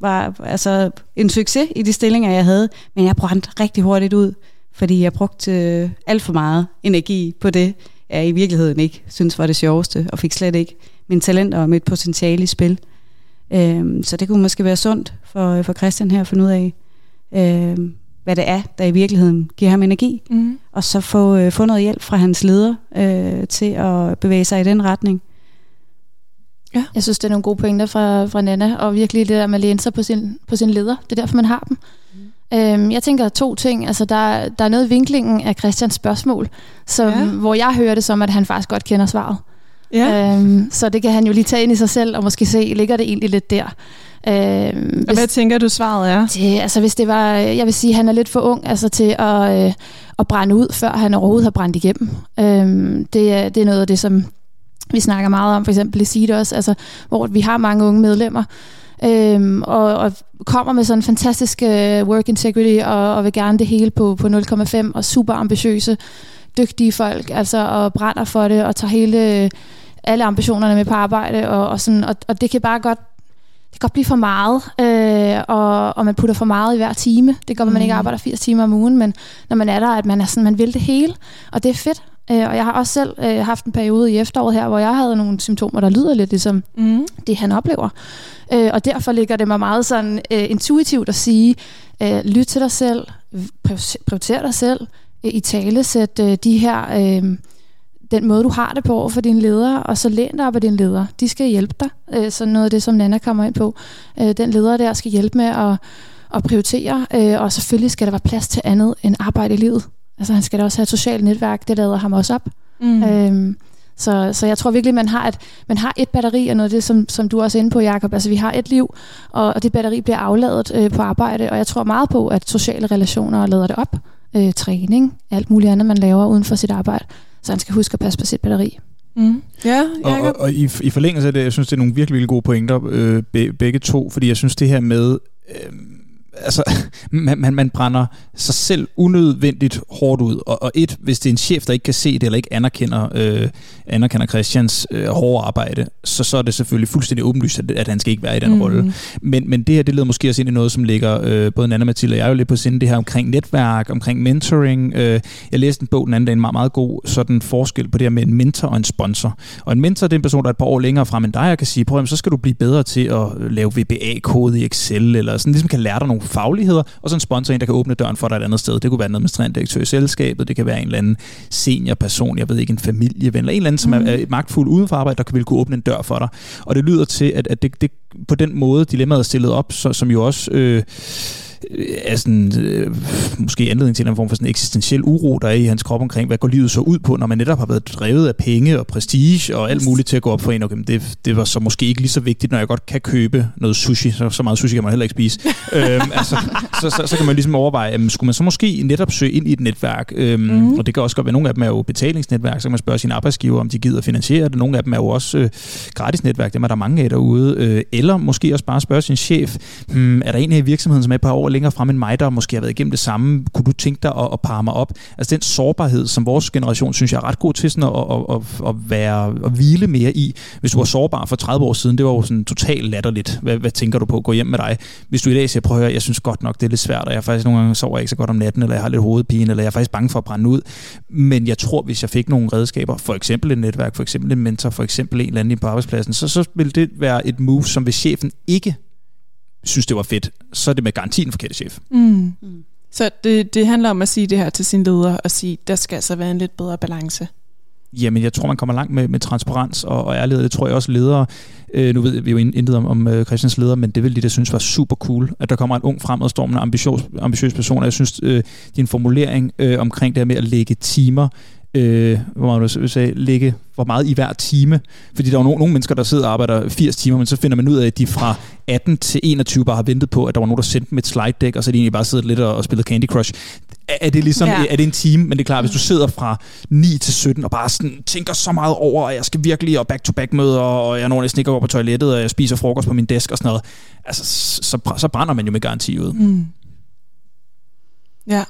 var altså en succes i de stillinger, jeg havde, men jeg brændte rigtig hurtigt ud, fordi jeg brugte øh, alt for meget energi på det, jeg i virkeligheden ikke synes var det sjoveste, og fik slet ikke min talent og mit potentiale i spil. Øhm, så det kunne måske være sundt for, for Christian her at finde ud af. Øhm, hvad det er, der i virkeligheden giver ham energi, Mm. og så få, øh, få noget hjælp fra hans leder øh, til at bevæge sig i den retning. Jeg synes, det er nogle gode pointer fra, fra Nana, og virkelig det der med at læne sig på sin, på sin leder. Det er derfor, man har dem. Øhm, jeg tænker to ting. Altså, der, der er noget i vinklingen af Christians spørgsmål, som, Ja. hvor jeg hører det som, at han faktisk godt kender svaret. Ja. Øhm, så det kan han jo lige tage ind i sig selv, og måske se, ligger det egentlig lidt der. Øhm, Og hvad tænker du, svaret er? det, altså hvis det var, jeg vil sige, han er lidt for ung altså til at, øh, at brænde ud, før han overhovedet har brændt igennem. Øhm, det, er, det er noget af det, som vi snakker meget om, for eksempel i SID også, altså, hvor vi har mange unge medlemmer, øhm, og, og kommer med sådan en fantastisk øh, work integrity, og, og vil gerne det hele på, på 0,5, og super ambitiøse, dygtige folk, altså, og brænder for det, og tager hele, alle ambitionerne med på arbejde, og, og, sådan, og, og det kan bare godt det kan godt blive for meget, øh, og, og man putter for meget i hver time. Det gør, at man ikke Mhm. arbejder 80 timer om ugen, men når man er der, at man, er sådan, man vil det hele, og det er fedt. Øh, og jeg har også selv øh, haft en periode i efteråret her, hvor jeg havde nogle symptomer, der lyder lidt ligesom Mm. det, han oplever. Øh, og derfor ligger det mig meget sådan øh, intuitivt at sige, øh, lyt til dig selv, prior- prioriter dig selv, øh, i tale sæt øh, de her, øh, den måde, du har det på over for dine ledere, og så læn dig op af dine ledere. De skal hjælpe dig. Øh, så noget af det, som Nana kommer ind på. Øh, den leder der skal hjælpe med at, at prioritere, øh, og selvfølgelig skal der være plads til andet end arbejde i livet. Altså han skal da også have et socialt netværk, det lader ham også op. Mm. Øhm, så, så jeg tror virkelig, man har et, man har et batteri, og noget af det, som, som du også er inde på, Jacob. Altså vi har et liv, og, og det batteri bliver afladet øh, på arbejde, og jeg tror meget på, at sociale relationer lader det op. Øh, træning, alt muligt andet, man laver uden for sit arbejde. Så han skal huske at passe på sit batteri. Mm. Ja, Og, og, og i, i forlængelse af det, jeg synes, det er nogle virkelig, virkelig gode pointer, øh, be, begge to, fordi jeg synes, det her med... Øh, altså, (laughs) man, man, man brænder sig selv unødvendigt hårdt ud. Og, og et, hvis det er en chef, der ikke kan se det, eller ikke anerkender, øh, anerkender Christians øh, hårde arbejde, så, så er det selvfølgelig fuldstændig åbenlyst, at, at han skal ikke være i den mm. rolle. Men, men det her, det leder måske også ind i noget, som ligger øh, både Nana Mathilde og jeg jo lidt på sinde, det her omkring netværk, omkring mentoring. Øh, jeg læste en bog den anden dag, en meget, meget god sådan forskel på det her med en mentor og en sponsor. Og en mentor, det er en person, der er et par år længere frem end dig, og kan sige, prøv at, så skal du blive bedre til at lave VBA-kode i Excel, eller sådan ligesom kan lære dig nogle fagligheder, og så en sponsor, en, der kan åbne døren for dig et andet sted. Det kunne være en administrerende direktør i selskabet, det kan være en eller anden seniorperson, jeg ved ikke, en familieven, eller en eller anden, som Mhm. er, er magtfuld uden for arbejde, der kan vil kunne åbne en dør for dig. Og det lyder til, at, at det, det på den måde, dilemmaet er stillet op, så, som jo også øh, er sådan, øh, måske anledning til en form for sådan eksistentiel uro, der er i hans krop omkring, hvad går livet så ud på, når man netop har været drevet af penge og prestige og alt muligt til at gå op for en. Okay, det, det var så måske ikke lige så vigtigt, når jeg godt kan købe noget sushi. Så, så meget sushi kan man heller ikke spise. (laughs) øhm, altså, så, så, så kan man ligesom overveje, jamen, skulle man så måske netop søge ind i et netværk? Øhm, mm. Og det kan også godt være, nogle af dem er jo betalingsnetværk, så kan man spørge sine arbejdsgiver, om de gider at finansiere det. Nogle af dem er jo også øh, gratis netværk, dem er der mange af derude. Øh, eller måske også bare spørge sin chef, hmm, er der en her i virksomheden, som er et par år længere frem end mig, der måske har været igennem det samme? Kunne du tænke dig at, at parre mig op? Altså den sårbarhed, som vores generation synes jeg er ret god til sådan at, at, at, at, være, at hvile mere i. Hvis du var sårbar for 30 år siden, det var jo sådan totalt latterligt. Hvad, hvad tænker du på? Gå hjem med dig. Hvis du i dag siger, prøv at høre, jeg synes godt nok, det er lidt svært, og jeg faktisk nogle gange sover jeg ikke så godt om natten, eller jeg har lidt hovedpine, eller jeg er faktisk bange for at brænde ud. Men jeg tror, hvis jeg fik nogle redskaber, for eksempel et netværk, for eksempel en mentor, for eksempel en eller anden på arbejdspladsen, så, så ville det være et move, som hvis chefen ikke synes, det var fedt, så er det med garanti en forkert chef. Mm. Mm. Så det, det handler om at sige det her til sin leder, og sige, der skal altså være en lidt bedre balance. Jamen, jeg tror, man kommer langt med, med transparens og, og ærlighed. Det tror jeg også ledere, øh, nu ved vi jo intet om, om øh, Christians leder, men det vil de, der synes var super cool, at der kommer en ung fremadstormende, ambitiøs, ambitiøs person. Og jeg synes, øh, din formulering øh, omkring det her med at lægge timer, øh, hvor man du sagde, lægge hvor meget i hver time. Fordi der er jo nogle, nogle mennesker, der sidder og arbejder 80 timer, men så finder man ud af, at de fra 18 til 21 bare har ventet på, at der var nogen, der sendte dem et slide deck, og så er de egentlig bare siddet lidt og, og spillet Candy Crush. Er, er det ligesom, ja. er det en time? Men det er klart, hvis du sidder fra 9 til 17 og bare sådan tænker så meget over, at jeg skal virkelig og back-to-back møder, og jeg når næsten ikke går på toilettet, og jeg spiser frokost på min desk og sådan noget, altså, så, så brænder man jo med garanti ud. Mm. Ja.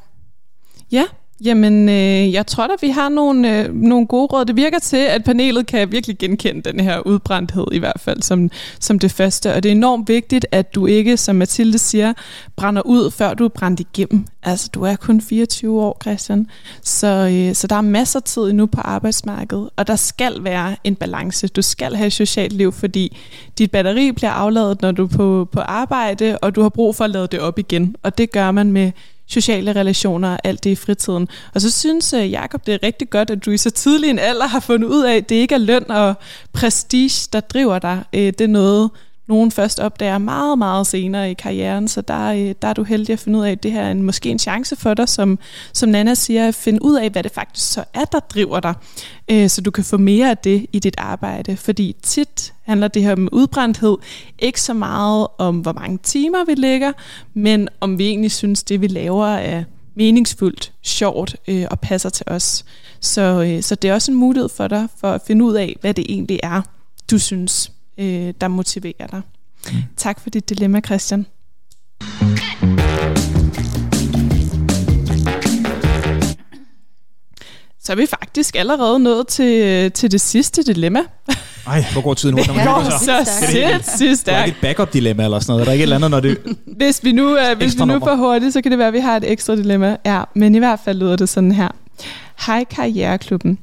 Ja, jamen øh, jeg tror da, vi har nogle, øh, nogle gode råd. Det virker til, at panelet kan virkelig genkende den her udbrændthed i hvert fald som, som det første. Og det er enormt vigtigt, at du ikke, som Mathilde siger, brænder ud, før du er brændt igennem. Altså, du er kun 24 år, Christian. Så, øh, så der er masser af tid endnu på arbejdsmarkedet, og der skal være en balance. Du skal have et socialt liv, fordi dit batteri bliver afladet, når du er på, på arbejde, og du har brug for at lade det op igen. Og det gør man med sociale relationer og alt det i fritiden. Og så synes øh, Jakob det er rigtig godt, at du i så tidlig en alder har fundet ud af, at det ikke er løn og prestige, der driver dig. Øh, det er noget, nogen først opdager meget, meget senere i karrieren, så der, øh, der er du heldig at finde ud af, at det her er en, måske en chance for dig, som, som Nana siger, at finde ud af, hvad det faktisk så er, der driver dig, øh, så du kan få mere af det i dit arbejde. Fordi tit handler det her om udbrændthed ikke så meget om, hvor mange timer vi lægger, men om vi egentlig synes, det vi laver er meningsfuldt, sjovt øh, og passer til os. Så, øh, så det er også en mulighed for dig for at finde ud af, hvad det egentlig er, du synes øh, der motiverer dig. Mm. Tak for dit dilemma, Christian. Så er vi faktisk allerede nået til, til det sidste dilemma. Nej, hvor går tiden hurtigt, (laughs) når man det går så sindssygt stærkt. Det er ikke et backup-dilemma eller sådan noget. Der er ikke et eller andet, når det... Hvis vi nu, uh, hvis vi nu får hurtigt, så kan det være, at vi har et ekstra dilemma. Ja, men i hvert fald lyder det sådan her. Hej Karriereklubben.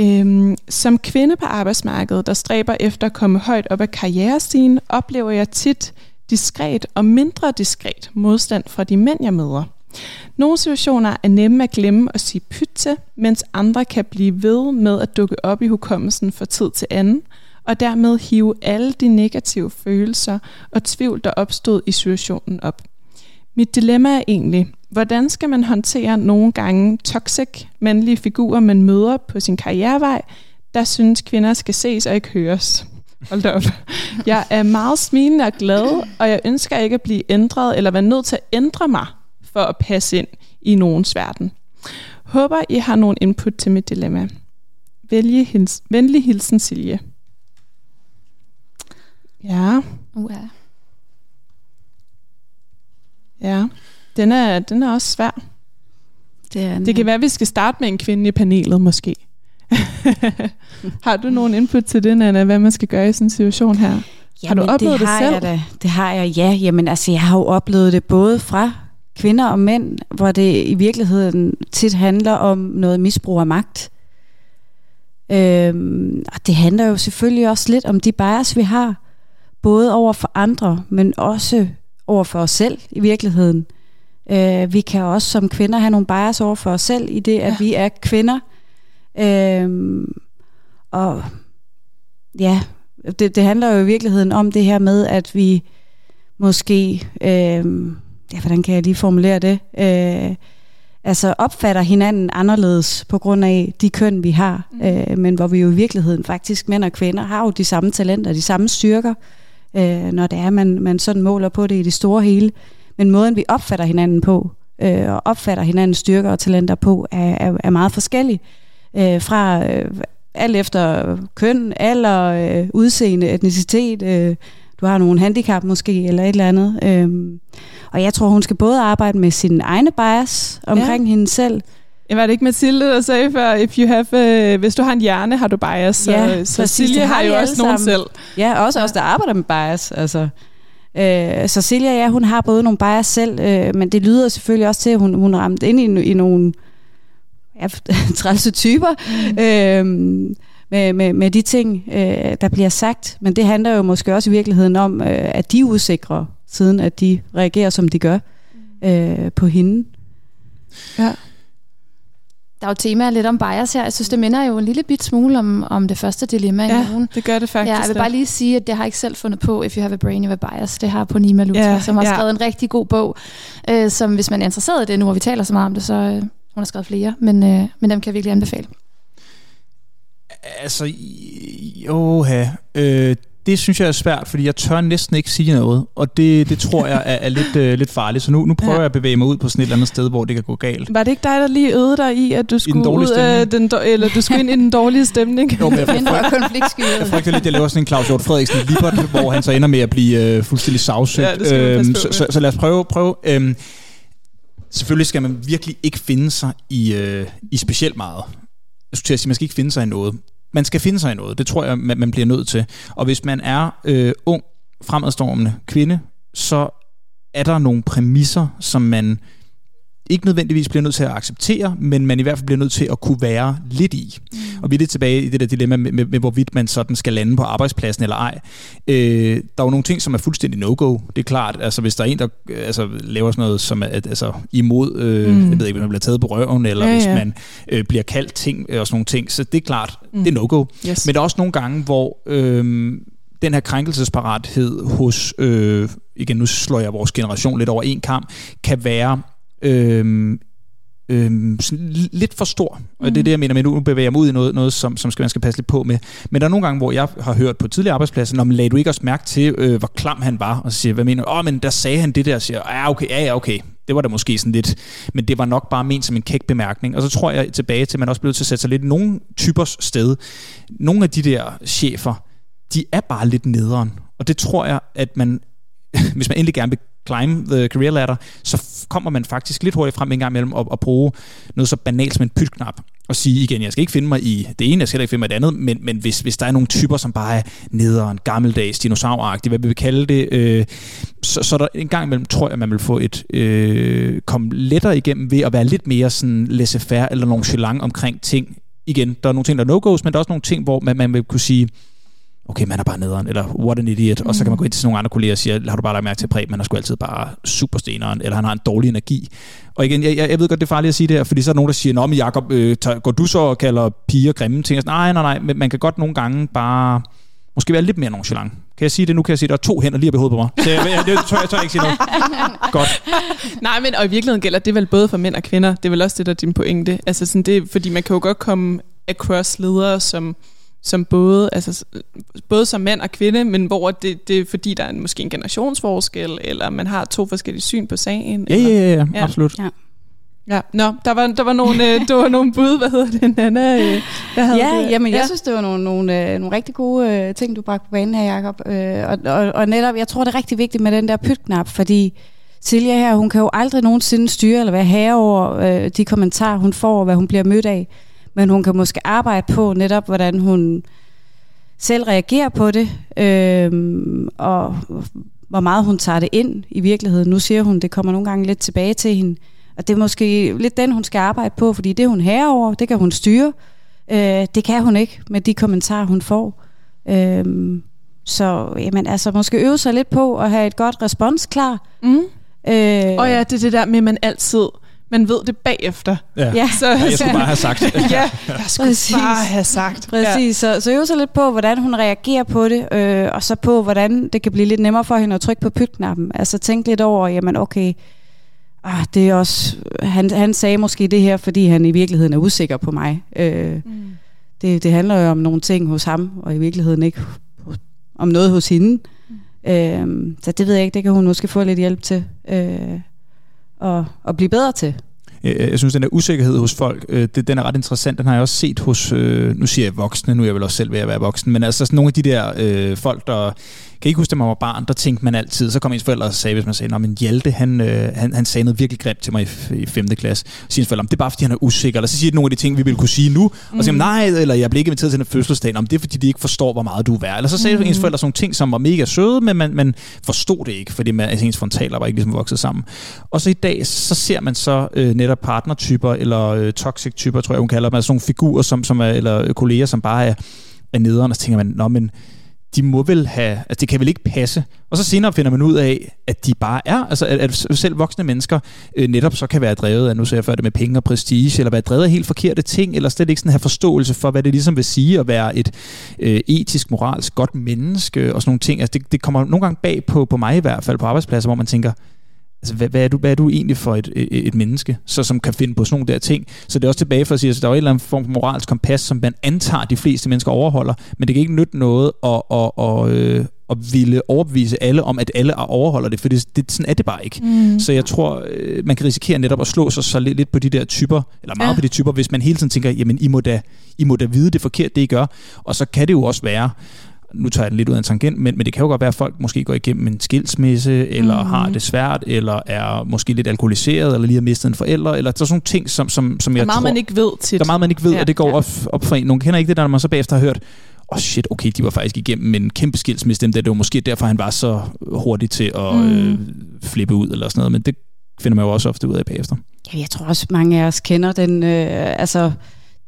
Øhm, som kvinde på arbejdsmarkedet, der stræber efter at komme højt op ad karrierestigen, oplever jeg tit diskret og mindre diskret modstand fra de mænd, jeg møder. Nogle situationer er nemme at glemme og sige pyt til, mens andre kan blive ved med at dukke op i hukommelsen fra tid til anden, og dermed hive alle de negative følelser og tvivl, der opstod i situationen op. Mit dilemma er egentlig, hvordan skal man håndtere nogle gange toxic mandlige figurer, man møder på sin karrierevej, der synes kvinder skal ses og ikke høres? Hold da op. Jeg er meget smilende og glad, og jeg ønsker ikke at blive ændret eller være nødt til at ændre mig for at passe ind i nogens verden. Håber, I har nogen input til mit dilemma. Vælge hils- venlig hilsen, Silje. Ja. Uh, ja. Ja, den er, den er også svær. Det, er det kan være, at vi skal starte med en kvinde i panelet, måske. (laughs) har du nogen input til det, Anna, hvad man skal gøre i sådan en situation her? Jamen, har du oplevet det, har det selv? Jeg da. Det har jeg, ja. Jamen, altså, jeg har jo oplevet det både fra kvinder og mænd, hvor det i virkeligheden tit handler om noget misbrug af magt. Øhm, og det handler jo selvfølgelig også lidt om de bias, vi har, både over for andre, men også over for os selv i virkeligheden. Øh, vi kan også som kvinder have nogle bias over for os selv, i det at ja. vi er kvinder. Øh, og ja, det, det handler jo i virkeligheden om det her med, at vi måske, øh, ja, hvordan kan jeg lige formulere det, øh, altså opfatter hinanden anderledes på grund af de køn, vi har, mm. øh, men hvor vi jo i virkeligheden faktisk, mænd og kvinder, har jo de samme talenter, de samme styrker, øh, når det er, man, man sådan måler på det i det store hele. Men måden, vi opfatter hinanden på, øh, og opfatter hinandens styrker og talenter på, er, er, er meget forskellig. Øh, fra øh, alt efter køn, alder, øh, udseende, etnicitet, øh, du har nogle handicap måske, eller et eller andet. Øh, og jeg tror, hun skal både arbejde med sin egne bias omkring ja. hende selv, jeg var det ikke Mathilde, der sagde før, if you have, uh, hvis du har en hjerne, har du bias. Ja, så, så Silje har, har jo også nogen selv. Ja, også ja. os, der arbejder med bias. Altså. Øh, så Silja, ja, hun har både nogle bias selv, øh, men det lyder selvfølgelig også til, at hun, hun ramt ind i, i nogle ja, (laughs) trælse typer. Mm. Øh, med, med, med de ting, øh, der bliver sagt. Men det handler jo måske også i virkeligheden om, øh, at de er usikre, siden at de reagerer, som de gør mm. øh, på hende. Ja. Der er jo temaer lidt om bias her. Jeg synes, det minder jo en lille bit smule om, om det første dilemma ja, i nogen. det gør det faktisk. Ja, jeg vil bare lige sige, at det har jeg ikke selv fundet på, If You Have a Brain, You Have a Bias. Det har på Nima Lutra, ja, som har ja. skrevet en rigtig god bog, øh, som hvis man er interesseret i det, nu hvor vi taler så meget om det, så øh, hun har skrevet flere, men, øh, men dem kan jeg virkelig anbefale. Altså, jo, øh, det synes jeg er svært, fordi jeg tør næsten ikke sige noget, og det, det tror jeg er, er lidt, uh, lidt farligt. Så nu, nu prøver ja. jeg at bevæge mig ud på sådan et eller andet sted, hvor det kan gå galt. Var det ikke dig, der lige øvede dig i, at du skulle, ud af den, eller du skulle ind i den dårlige stemning? jo, men jeg, (laughs) frygter, jeg frygter lidt, at jeg laver sådan en Claus Hjort Frederiksen Libert, hvor han så ender med at blive uh, fuldstændig savsøgt. Ja, øhm, så, så, så lad os prøve. prøve øhm, selvfølgelig skal man virkelig ikke finde sig i, uh, i specielt meget. Jeg skulle til at sige, man skal ikke finde sig i noget man skal finde sig i noget. Det tror jeg, man, man bliver nødt til. Og hvis man er øh, ung, fremadstormende kvinde, så er der nogle præmisser, som man ikke nødvendigvis bliver nødt til at acceptere, men man i hvert fald bliver nødt til at kunne være lidt i. Mm. Og vi er lidt tilbage i det der dilemma med, med, med, hvorvidt man sådan skal lande på arbejdspladsen eller ej. Øh, der er jo nogle ting, som er fuldstændig no-go. Det er klart, altså hvis der er en, der altså, laver sådan noget, som er altså, imod, øh, mm. jeg ved ikke, hvis man bliver taget på røven, eller ja, hvis ja. man øh, bliver kaldt ting og sådan nogle ting, så det er klart, mm. det er no-go. Yes. Men der er også nogle gange, hvor... Øh, den her krænkelsesparathed hos, øh, igen nu slår jeg vores generation lidt over en kamp, kan være øh, øh, lidt for stor. Og det er det, jeg mener med, nu bevæger jeg mig ud i noget, noget som, som skal, man skal passe lidt på med. Men der er nogle gange, hvor jeg har hørt på tidligere arbejdspladser, når man lagde du ikke også mærke til, øh, hvor klam han var, og så siger, hvad mener du? Åh, oh, men der sagde han det der, og siger, ja, okay, ja, ja, okay. Det var da måske sådan lidt, men det var nok bare ment som en kæk bemærkning. Og så tror jeg tilbage til, at man også blev til at sætte sig lidt nogle typers sted. Nogle af de der chefer, de er bare lidt nederen. Og det tror jeg, at man, (laughs) hvis man endelig gerne vil climb the career ladder, så kommer man faktisk lidt hurtigt frem en gang imellem at, at bruge noget så banalt som en pytknap og sige igen, jeg skal ikke finde mig i det ene, jeg skal ikke finde mig i det andet, men, men hvis, hvis der er nogle typer, som bare er nederen, gammeldags, dinosauragtige, hvad vi vil kalde det, øh, så, så der en gang imellem tror jeg, man vil få et øh, komme lettere igennem ved at være lidt mere sådan laissez-faire eller nonchalant omkring ting. Igen, der er nogle ting, der er no-goes, men der er også nogle ting, hvor man, man vil kunne sige, okay, man er bare nederen, eller what an idiot, mm. og så kan man gå ind til nogle andre kolleger og sige, har du bare lagt mærke til præg, man er sgu altid bare supersteneren, eller han har en dårlig energi. Og igen, jeg, jeg ved godt, det er farligt at sige det her, fordi så er der nogen, der siger, nå, men Jacob, øh, tager, går du så og kalder piger grimme ting? Nej, nej, nej, men man kan godt nogle gange bare måske være lidt mere nonchalant. Kan jeg sige det nu? Kan jeg sige, at der er to hænder lige op i hovedet på mig. Så jeg, jeg, det tør, jeg tør ikke sige noget. (laughs) Godt. Nej, men og i virkeligheden gælder det vel både for mænd og kvinder. Det er vel også det, der er din pointe. Altså sådan det, fordi man kan jo godt komme across ledere, som som både, altså, både som mand og kvinde, men hvor det, det er fordi, der er en, måske en generationsforskel, eller man har to forskellige syn på sagen. Ja, eller, ja, ja, ja, absolut. Ja. Ja, nå, der var, der var nogle, øh, der var nogle bud, hvad hedder det, Nana? Øh, hvad havde ja, det? jamen jeg ja. synes, det var nogle, nogle, øh, nogle rigtig gode øh, ting, du bragte på banen her, Jacob. Øh, og, og, og netop, jeg tror, det er rigtig vigtigt med den der pytknap, fordi Silja her, hun kan jo aldrig nogensinde styre eller være herre over øh, de kommentarer, hun får, og hvad hun bliver mødt af men hun kan måske arbejde på netop, hvordan hun selv reagerer på det, øh, og hvor meget hun tager det ind i virkeligheden. Nu siger hun, det kommer nogle gange lidt tilbage til hende, og det er måske lidt den, hun skal arbejde på, fordi det hun her over, det kan hun styre. Øh, det kan hun ikke med de kommentarer, hun får. Øh, så jamen, altså, måske øve sig lidt på at have et godt respons klar. Mm. Øh, og ja, det er det der med, at man altid man ved det bagefter. Ja, ja. Så, ja jeg skulle bare have sagt. (laughs) ja, jeg skulle Præcis. bare have sagt. Præcis, ja. så, så øve sig lidt på, hvordan hun reagerer på det, øh, og så på, hvordan det kan blive lidt nemmere for hende at trykke på pytknappen. Altså tænk lidt over, jamen okay, ah, det er også, han, han sagde måske det her, fordi han i virkeligheden er usikker på mig. Øh, mm. det, det handler jo om nogle ting hos ham, og i virkeligheden ikke om noget hos hende. Mm. Øh, så det ved jeg ikke, det kan hun måske få lidt hjælp til. Øh, at, at blive bedre til. Jeg synes, den der usikkerhed hos folk, øh, det, den er ret interessant. Den har jeg også set hos, øh, nu siger jeg voksne, nu er jeg vel også selv ved at være voksen, men altså sådan nogle af de der øh, folk, der kan ikke huske, at man var barn, der tænkte man altid, så kom ens forældre og sagde, hvis man sagde, men Hjalte, han, øh, han, han sagde noget virkelig grimt til mig i, i 5. klasse. Så siger ens forældre, det er bare, fordi han er usikker. Eller så siger de nogle af de ting, vi ville kunne sige nu, mm. og siger, nej, eller jeg bliver ikke inviteret til en fødselsdag. Om det er, fordi de ikke forstår, hvor meget du er værd. Eller så sagde mm. ens forældre sådan nogle ting, som var mega søde, men man, man forstod det ikke, fordi man, altså, ens frontaler var ikke ligesom vokset sammen. Og så i dag, så ser man så øh, netop partnertyper, eller øh, toxic typer, tror jeg, hun kalder dem, altså nogle figurer, som, som er, eller kolleger, som bare er, er nederen, og så tænker man, nå, men de må vel have, altså det kan vel ikke passe. Og så senere finder man ud af, at de bare er, altså at, at selv voksne mennesker øh, netop så kan være drevet af, nu ser jeg før det med penge og prestige, eller være drevet af helt forkerte ting, eller slet ikke sådan have forståelse for, hvad det ligesom vil sige at være et øh, etisk, moralsk godt menneske og sådan nogle ting. Altså det, det kommer nogle gange bag på, på mig i hvert fald på arbejdspladser, hvor man tænker, altså, hvad, hvad, er du, hvad er du egentlig for et, et, et menneske, så, som kan finde på sådan nogle der ting? Så det er også tilbage for at sige, at der er en eller anden form for moralsk kompas, som man antager, de fleste mennesker overholder, men det kan ikke nytte noget at, at, at, øh, at ville overbevise alle om, at alle overholder det, for det, det, sådan er det bare ikke. Mm. Så jeg tror, øh, man kan risikere netop at slå sig så lidt, lidt på de der typer, eller meget ja. på de typer, hvis man hele tiden tænker, jamen I må, da, I må da vide det forkert, det I gør. Og så kan det jo også være, nu tager jeg den lidt ud af en tangent, men, men det kan jo godt være, at folk måske går igennem en skilsmisse, eller mm. har det svært, eller er måske lidt alkoholiseret, eller lige har mistet en forælder, eller der er sådan nogle ting, som, som, som jeg der er meget, tror... man ikke ved tit. Der er meget, man ikke ved, ja, og det går ja. op, op for en. Nogle kender ikke det, der når man så bagefter har hørt, åh oh shit, okay, de var faktisk igennem en kæmpe skilsmisse, dem der, det var måske derfor, han var så hurtig til at mm. øh, flippe ud, eller sådan noget, men det finder man jo også ofte ud af bagefter. Ja, jeg tror også, mange af os kender den, øh, altså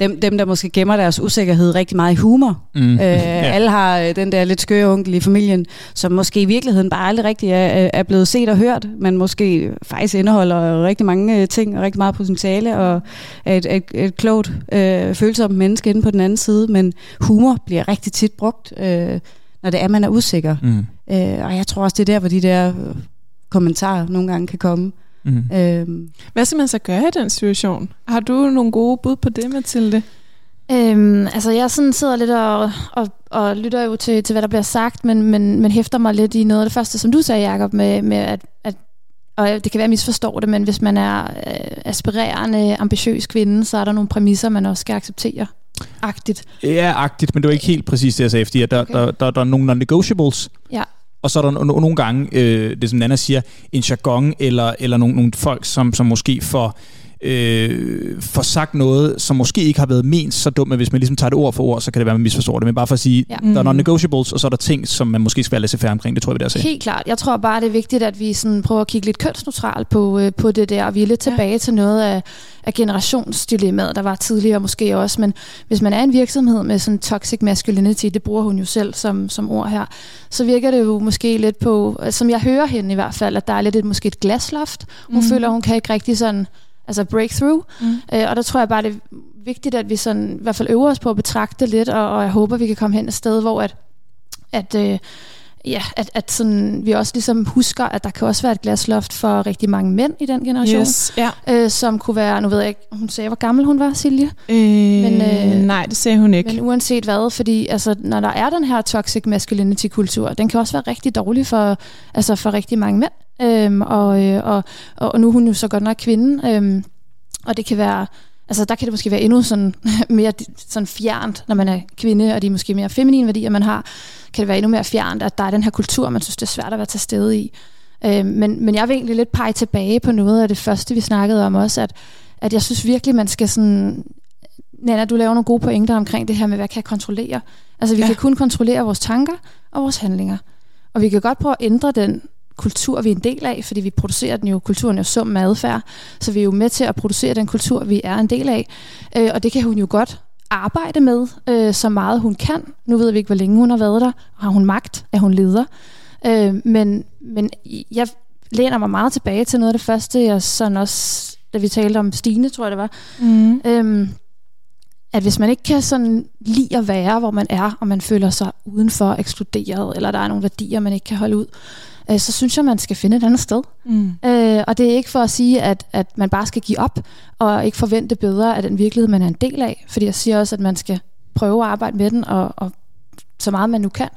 dem, dem, der måske gemmer deres usikkerhed rigtig meget i humor. Mm. Øh, ja. Alle har øh, den der lidt skøre onkel i familien, som måske i virkeligheden bare aldrig rigtig er, er blevet set og hørt, men måske faktisk indeholder rigtig mange øh, ting og rigtig meget potentiale og er et, et, et klogt, øh, følsomt menneske inde på den anden side. Men humor bliver rigtig tit brugt, øh, når det er, man er usikker. Mm. Øh, og jeg tror også, det er der, hvor de der kommentarer nogle gange kan komme. Mm. Øhm. Hvad skal man så gøre i den situation? Har du nogle gode bud på det, Mathilde? Øhm, altså jeg sådan sidder lidt og, og, og lytter jo til, til, hvad der bliver sagt, men, men, men hæfter mig lidt i noget af det første, som du sagde, Jacob, med, med at, at og det kan være, at jeg misforstår det, men hvis man er øh, aspirerende, ambitiøs kvinde, så er der nogle præmisser, man også skal acceptere. Agtigt. Ja, agtigt, men det var ikke helt præcis det, jeg sagde, fordi der, okay. der, der, der er nogle non-negotiables, ja. Og så er der no- nogle gange, øh, det som Nana siger, en jargon eller, eller nogle, nogle folk, som, som måske får øh, får sagt noget, som måske ikke har været ment så dumt, men hvis man ligesom tager det ord for ord, så kan det være, at man misforstår det. Men bare for at sige, ja. der er mm. non-negotiables, og så er der ting, som man måske skal være lidt omkring. Det tror jeg, det er Helt klart. Jeg tror bare, det er vigtigt, at vi sådan prøver at kigge lidt kønsneutralt på, øh, på det der, og vi er lidt tilbage ja. til noget af, af generationsdilemmaet, der var tidligere måske også. Men hvis man er en virksomhed med sådan toxic masculinity, det bruger hun jo selv som, som ord her, så virker det jo måske lidt på, som jeg hører hende i hvert fald, at der er lidt et, måske et glasloft. Hun mm. føler, hun kan ikke rigtig sådan altså breakthrough. Mm. Øh, og der tror jeg bare, det er vigtigt, at vi sådan, i hvert fald øver os på at betragte lidt, og, og jeg håber, vi kan komme hen et sted, hvor at, at øh, ja, at, at sådan, vi også ligesom husker, at der kan også være et glasloft for rigtig mange mænd i den generation, yes, ja. øh, som kunne være, nu ved jeg ikke, hun sagde, hvor gammel hun var, Silje? Øh, men, øh, nej, det sagde hun ikke. Men uanset hvad, fordi altså, når der er den her toxic masculinity-kultur, den kan også være rigtig dårlig for, altså, for rigtig mange mænd. Øhm, og, øh, og, og, nu er hun jo så godt nok kvinde, øhm, og det kan være, altså der kan det måske være endnu sådan (laughs) mere sådan fjernt, når man er kvinde, og de er måske mere feminine værdier, man har, kan det være endnu mere fjernt, at der er den her kultur, man synes, det er svært at være til stede i. Øhm, men, men jeg vil egentlig lidt pege tilbage på noget af det første, vi snakkede om også, at, at jeg synes virkelig, man skal sådan... Nana, du laver nogle gode pointer omkring det her med, hvad kan jeg kontrollere? Altså, vi ja. kan kun kontrollere vores tanker og vores handlinger. Og vi kan godt prøve at ændre den kultur, vi er en del af, fordi vi producerer den jo, kulturen er jo sum med adfærd, så vi er jo med til at producere den kultur, vi er en del af, øh, og det kan hun jo godt arbejde med, øh, så meget hun kan. Nu ved vi ikke, hvor længe hun har været der, har hun magt, er hun leder, øh, men, men jeg læner mig meget tilbage til noget af det første, jeg sådan også, da vi talte om Stine, tror jeg det var, mm. øhm, at hvis man ikke kan sådan lide at være, hvor man er, og man føler sig udenfor, ekskluderet, eller der er nogle værdier, man ikke kan holde ud, øh, så synes jeg, man skal finde et andet sted. Mm. Øh, og det er ikke for at sige, at, at man bare skal give op, og ikke forvente bedre af den virkelighed, man er en del af. Fordi jeg siger også, at man skal prøve at arbejde med den, og, og så meget man nu kan.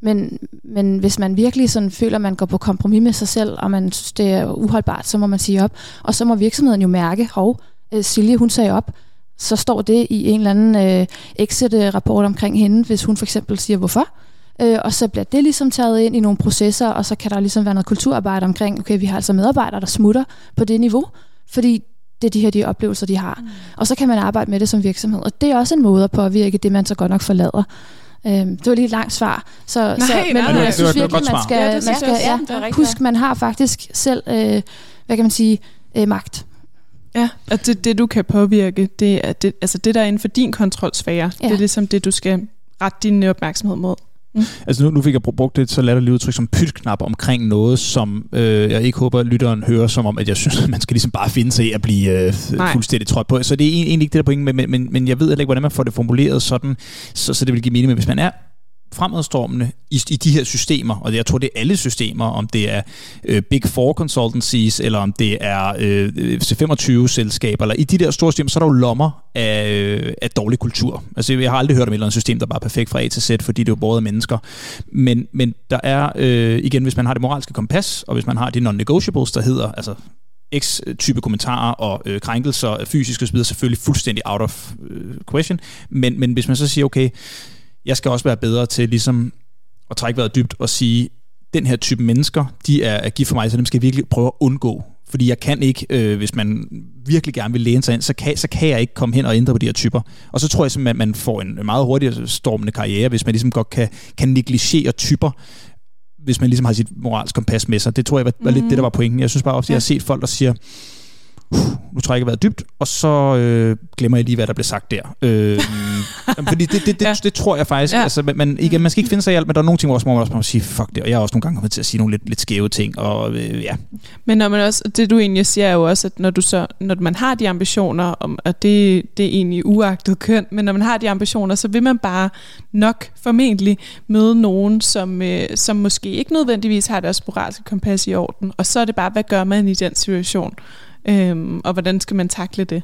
Men, men hvis man virkelig sådan føler, at man går på kompromis med sig selv, og man synes, det er uholdbart, så må man sige op. Og så må virksomheden jo mærke, hov, øh, Silje, hun sagde op, så står det i en eller anden øh, exit-rapport omkring hende, hvis hun for eksempel siger, hvorfor. Øh, og så bliver det ligesom taget ind i nogle processer, og så kan der ligesom være noget kulturarbejde omkring, okay, vi har altså medarbejdere, der smutter på det niveau, fordi det er de her de oplevelser, de har. Mm. Og så kan man arbejde med det som virksomhed. Og det er også en måde at påvirke det, man så godt nok forlader. Øhm, det var lige et langt svar. Så, nej, så, men, nej, nej, jeg synes virkelig, man skal, ja, man skal ja, huske, man har faktisk selv, øh, hvad kan man sige, øh, magt. Ja, og det, det du kan påvirke, det er det, altså det der er inden for din kontrolsfære, ja. det er ligesom det, du skal rette din opmærksomhed mod. Mm. Altså nu, nu fik jeg brugt et så latterligt udtryk som pytknap omkring noget, som øh, jeg ikke håber, at lytteren hører som om, at jeg synes, (laughs) at man skal ligesom bare finde sig i at blive øh, fuldstændig trådt på. Så det er egentlig ikke det der point, men, men, men jeg ved heller ikke, hvordan man får det formuleret sådan, så, så det vil give mening. Men hvis man er fremadstormende i, i de her systemer, og jeg tror, det er alle systemer, om det er øh, Big Four consultancies, eller om det er øh, øh C25-selskaber, eller i de der store systemer, så er der jo lommer af, øh, af dårlig kultur. Altså, jeg har aldrig hørt om et eller andet system, der bare er perfekt fra A til Z, fordi det er jo både mennesker. Men, men der er, øh, igen, hvis man har det moralske kompas, og hvis man har de non-negotiables, der hedder, altså X-type kommentarer og øh, krænkelser, fysiske osv., selvfølgelig fuldstændig out of øh, question. Men, men hvis man så siger, okay, jeg skal også være bedre til ligesom at trække vejret dybt og sige, den her type mennesker, de er, er gift for mig, så dem skal jeg virkelig prøve at undgå. Fordi jeg kan ikke, øh, hvis man virkelig gerne vil læne sig ind, så kan, så kan jeg ikke komme hen og ændre på de her typer. Og så tror jeg simpelthen, at man får en meget hurtigere stormende karriere, hvis man ligesom godt kan, kan negligere typer, hvis man ligesom har sit moralsk kompas med sig. Det tror jeg var, var mm. lidt det, der var pointen. Jeg synes bare ofte, ja. jeg har set folk, der siger, nu ikke, været dybt, og så øh, glemmer jeg lige, hvad der blev sagt der. Øh, (laughs) fordi det, det, det, ja. det, tror jeg faktisk, ja. altså, man, igen, man skal ikke finde sig i alt, men der er nogle ting, hvor man også må sige, fuck det, og jeg har også nogle gange kommet til at sige nogle lidt, lidt skæve ting, og øh, ja. Men når man også, det du egentlig siger er jo også, at når, du så, når man har de ambitioner, om, at det, det er egentlig uagtet køn, men når man har de ambitioner, så vil man bare nok formentlig møde nogen, som, øh, som måske ikke nødvendigvis har deres moralske kompas i orden, og så er det bare, hvad gør man i den situation? Øhm, og hvordan skal man takle det?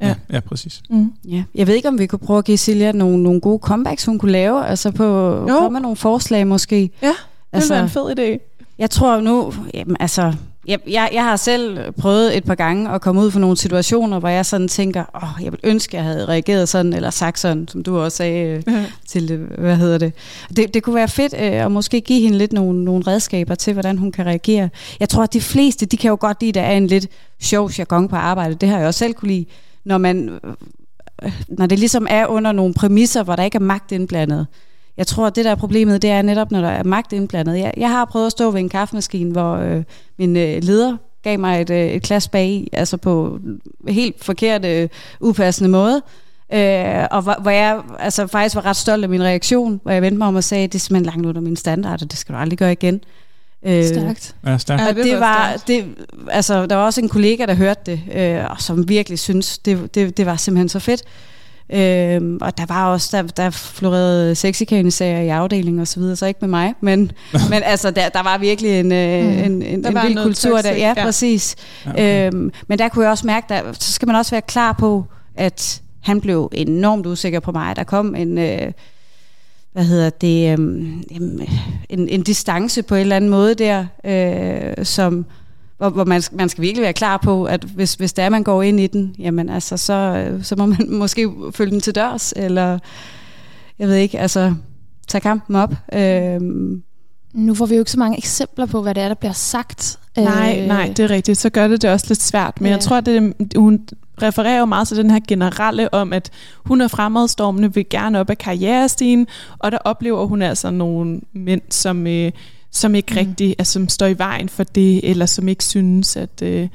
Ja, ja, ja præcis. Mm. Ja. Jeg ved ikke, om vi kunne prøve at give Silja nogle, nogle gode comebacks, hun kunne lave. Altså på, jo. komme med nogle forslag måske. Ja, det altså, var en fed idé. Jeg tror nu, jamen, altså, jeg, jeg, jeg har selv prøvet et par gange at komme ud for nogle situationer, hvor jeg sådan tænker, åh, oh, jeg vil ønske, jeg havde reageret sådan, eller sagt sådan, som du også sagde ja. til, hvad hedder det. det. Det kunne være fedt øh, at måske give hende lidt nogle, nogle redskaber til, hvordan hun kan reagere. Jeg tror, at de fleste, de kan jo godt lide, at der er en lidt sjov jargon på arbejde. Det har jeg også selv kunne lide, når man øh, når det ligesom er under nogle præmisser, hvor der ikke er magt indblandet. Jeg tror, at det der er problemet, det er netop, når der er magt indblandet. Jeg, jeg har prøvet at stå ved en kaffemaskine, hvor øh, min øh, leder gav mig et, øh, et klas bag altså på helt forkert, øh, upassende måde. Øh, og hvor, hvor jeg altså, faktisk var ret stolt af min reaktion, hvor jeg vendte mig om og sagde, det er simpelthen langt under min standard, og det skal du aldrig gøre igen. Øh, stærkt. Ja, stærkt. Og det var, det, altså, der var også en kollega, der hørte det, øh, og som virkelig synes det, det, det var simpelthen så fedt. Øhm, og der var også, der, der florerede sexikane-sager i afdelingen og så videre, så ikke med mig, men, (laughs) men altså, der, der var virkelig en, øh, mm. en, en, der en vild kultur toxic, der. Ja, ja. præcis. Ja, okay. øhm, men der kunne jeg også mærke, der, så skal man også være klar på, at han blev enormt usikker på mig. Der kom en... Øh, hvad hedder det, øhm, en, en distance på en eller anden måde der, øh, som, hvor, hvor man, man skal virkelig være klar på, at hvis, hvis det er, man går ind i den, jamen altså, så, så må man (laughs) måske følge den til dørs, eller jeg ved ikke, altså, tage kampen op. Øhm. Nu får vi jo ikke så mange eksempler på, hvad det er, der bliver sagt. Nej, øh. nej, det er rigtigt. Så gør det det også lidt svært. Men ja. jeg tror, at det, hun refererer jo meget til den her generelle om, at hun er fremadstormende, vil gerne op ad karrierestigen, og der oplever hun altså nogle mænd, som... Øh, som ikke mm. rigtig, altså, som står i vejen for det, eller som ikke synes, at, øh,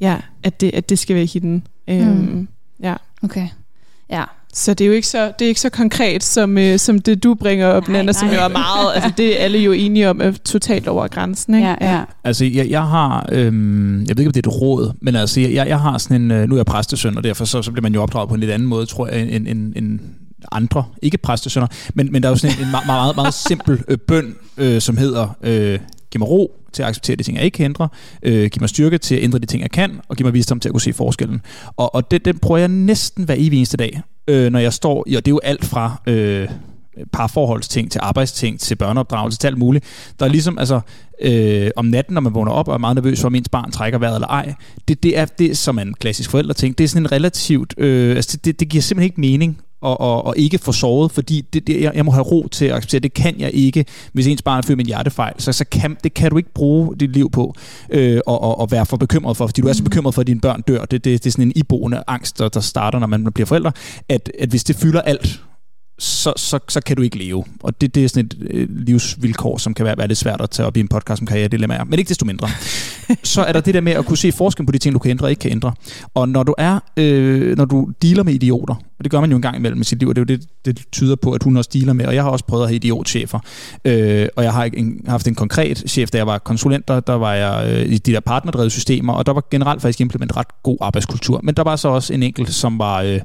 ja, at, det, at det skal være hidden. Øhm, mm. Ja. Okay. Ja. Så det er jo ikke så, det er ikke så konkret, som, øh, som det du bringer op, nej, Nana, som jo er meget, (laughs) altså det er alle jo enige om, er totalt over grænsen. Ikke? Ja, ja. Altså jeg, jeg har, øhm, jeg ved ikke om det er et råd, men altså jeg, jeg har sådan en, øh, nu er jeg præstesøn, og derfor så, så bliver man jo opdraget på en lidt anden måde, tror jeg, end, end, end andre, ikke præstesønner, men, men der er jo sådan en, en meget, meget, meget simpel øh, bøn, øh, som hedder, øh, giv mig ro til at acceptere de ting, jeg ikke kan ændre, øh, giv mig styrke til at ændre de ting, jeg kan, og giv mig visdom til at kunne se forskellen. Og, og det, den prøver jeg næsten hver evig eneste dag, øh, når jeg står i, og det er jo alt fra... Øh, parforholdsting, til arbejdsting, til børneopdragelse, til alt muligt. Der er ligesom, altså, øh, om natten, når man vågner op og er meget nervøs for, om ens barn trækker vejret eller ej, det, det er det, som en klassisk forældreting. Det er sådan en relativt, øh, altså det, det giver simpelthen ikke mening og, og, og ikke få såret, fordi det, det, jeg, jeg må have ro til at acceptere, det kan jeg ikke, hvis ens barn er født med en hjertefejl. Så, så kan, det kan du ikke bruge dit liv på øh, og, og, og være for bekymret for, fordi du er så mm. bekymret for, at dine børn dør. Det, det, det er sådan en iboende angst, der, der starter, når man bliver forældre, at, at hvis det fylder alt, så, så, så kan du ikke leve. Og det, det er sådan et øh, livsvilkår, som kan være, være lidt svært at tage op i en podcast om karrieredilemmaer. Men ikke desto mindre. (laughs) så er der det der med at kunne se forskel på de ting, du kan ændre og ikke kan ændre. Og når du er, øh, når du dealer med idioter, og det gør man jo en gang imellem i sit liv, og det er jo det, det tyder på, at hun også dealer med, og jeg har også prøvet at have idiotchefer. Øh, og jeg har en, haft en konkret chef, da jeg var konsulent, der, der var jeg øh, i de der partnerdrevede systemer, og der var generelt faktisk implementeret ret god arbejdskultur. Men der var så også en enkelt, som var, øh,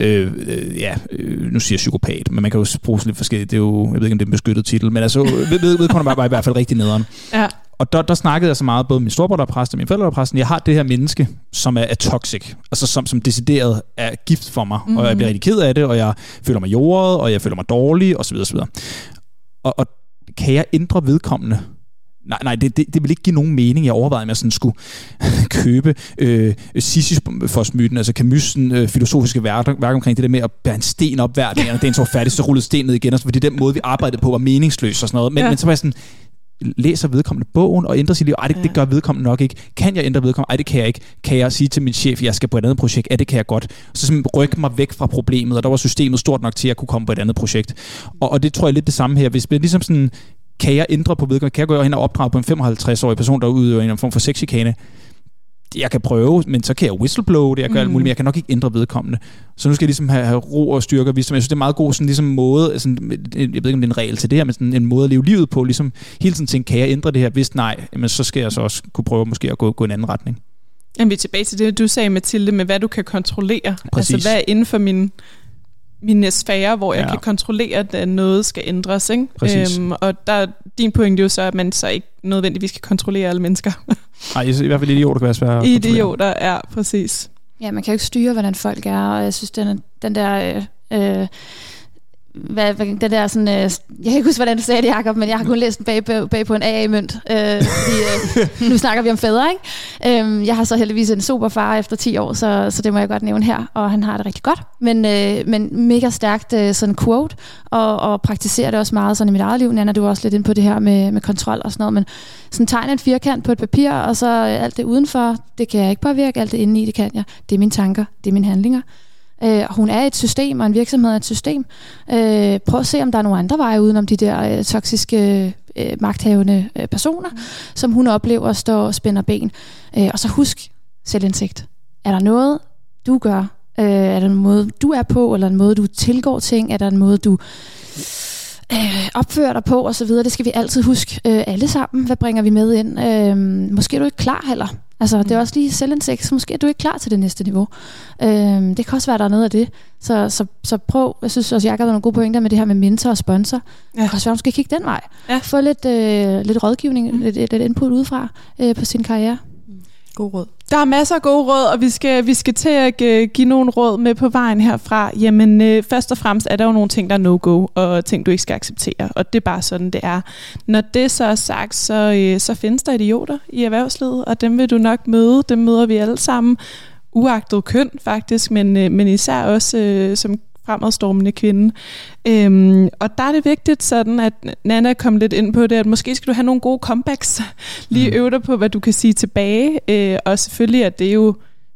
øh, øh ja, øh, nu siger jeg psykopat, men man kan jo bruge lidt forskelligt, det er jo, jeg ved ikke, om det er en beskyttet titel, men altså, ved, ved, var, var i hvert fald rigtig nederen. Ja. Og der, der snakkede jeg så meget, både min storebror, der er præst, og min forældre, der er præst, jeg har det her menneske, som er, er toxic, altså som, som decideret er gift for mig, mm-hmm. og jeg bliver rigtig ked af det, og jeg føler mig jordet, og jeg føler mig dårlig, osv. osv. Og, og kan jeg ændre vedkommende? Nej, nej det, det, det vil ikke give nogen mening. Jeg overvejede, om jeg sådan skulle (laughs) købe øh, Sisyfos-myten, altså Camus' øh, filosofiske værk, værk omkring det der med at bære en sten op hver dag, og den så færdig, så rullede stenen ned igen, og så, fordi den måde, vi arbejdede på, var meningsløs og sådan noget. Men, ja. men så var jeg sådan, læser vedkommende bogen og ændrer sit liv. Ej, det, ja. det gør vedkommende nok ikke. Kan jeg ændre vedkommende? Ej, det kan jeg ikke. Kan jeg sige til min chef, jeg skal på et andet projekt? Ja, det kan jeg godt. Så simpelthen rykke mig væk fra problemet, og der var systemet stort nok til, at jeg kunne komme på et andet projekt. Og, og det tror jeg lidt det samme her. Hvis man ligesom sådan kan jeg ændre på vedkommende? Kan jeg gå hen og opdrage på en 55-årig person, der udøver en form for sexikane? Jeg kan prøve, men så kan jeg whistleblow det, jeg kan mm. alt muligt, men jeg kan nok ikke ændre vedkommende. Så nu skal jeg ligesom have, have ro og styrke og visdom. Jeg synes, det er meget god sådan, ligesom måde, sådan, jeg ved ikke, om det er en regel til det her, men sådan en måde at leve livet på, ligesom hele tiden tænke, kan jeg ændre det her? Hvis nej, men så skal jeg så også kunne prøve måske at gå, gå en anden retning. Jamen, vi er tilbage til det, du sagde, Mathilde, med hvad du kan kontrollere. Præcis. Altså, hvad er inden for min, min sfære, hvor jeg ja. kan kontrollere, at noget skal ændres. Ikke? Præcis. Øhm, og der er din pointe jo så, at man så ikke nødvendigvis kan kontrollere alle mennesker. (laughs) Nej, i hvert fald idioter kan være svære at Idioter, ja, præcis. Ja, man kan jo ikke styre, hvordan folk er, og jeg synes, den, den der... Øh, øh, hvad, hvad, det der sådan, øh, jeg kan ikke huske, hvordan du sagde det, Jacob, men jeg har kun læst den bag, bag på en AA-mønt. Øh, fordi, øh, (laughs) nu snakker vi om fædre, ikke? Øh, jeg har så heldigvis en super far efter 10 år, så, så det må jeg godt nævne her, og han har det rigtig godt. Men, øh, men mega stærkt øh, sådan quote, og, og praktiserer det også meget sådan i mit eget liv. Nana, du er også lidt ind på det her med, med kontrol og sådan noget, men sådan tegn en firkant på et papir, og så alt det udenfor, det kan jeg ikke påvirke, alt det indeni, det kan jeg. Det er mine tanker, det er mine handlinger. Øh, hun er et system, og en virksomhed er et system. Øh, prøv at se, om der er nogle andre veje udenom de der øh, toksiske, øh, magthavende øh, personer, mm. som hun oplever at stå og spænder ben. Øh, og så husk selvindsigt. Er der noget, du gør? Øh, er der en måde, du er på, eller en måde, du tilgår ting? Er der en måde, du øh, opfører dig på, og så videre. Det skal vi altid huske øh, alle sammen. Hvad bringer vi med ind? Øh, måske er du ikke klar heller. Altså, det er mm. også lige selvindsigt, så måske er du ikke klar til det næste niveau. Øhm, det kan også være, der er noget af det. Så, så, så prøv, jeg synes også, jeg har nogle gode pointer med det her med mentor og sponsor. Ja. Det kan også være, du skal kigge den vej. Ja. Få lidt, øh, lidt rådgivning, mm. lidt, lidt input udefra øh, på sin karriere. God råd. Der er masser af gode råd, og vi skal, vi skal til at øh, give nogle råd med på vejen herfra. Jamen, øh, først og fremmest er der jo nogle ting, der er no-go, og ting, du ikke skal acceptere. Og det er bare sådan, det er. Når det så er sagt, så, øh, så findes der idioter i erhvervslivet, og dem vil du nok møde. Dem møder vi alle sammen uagtet køn faktisk, men, øh, men især også øh, som fremadstormende kvinde. Øhm, og der er det vigtigt sådan, at Nana kom lidt ind på det, at måske skal du have nogle gode comebacks. (laughs) Lige mm. øve dig på, hvad du kan sige tilbage. Øh, og selvfølgelig at det er jo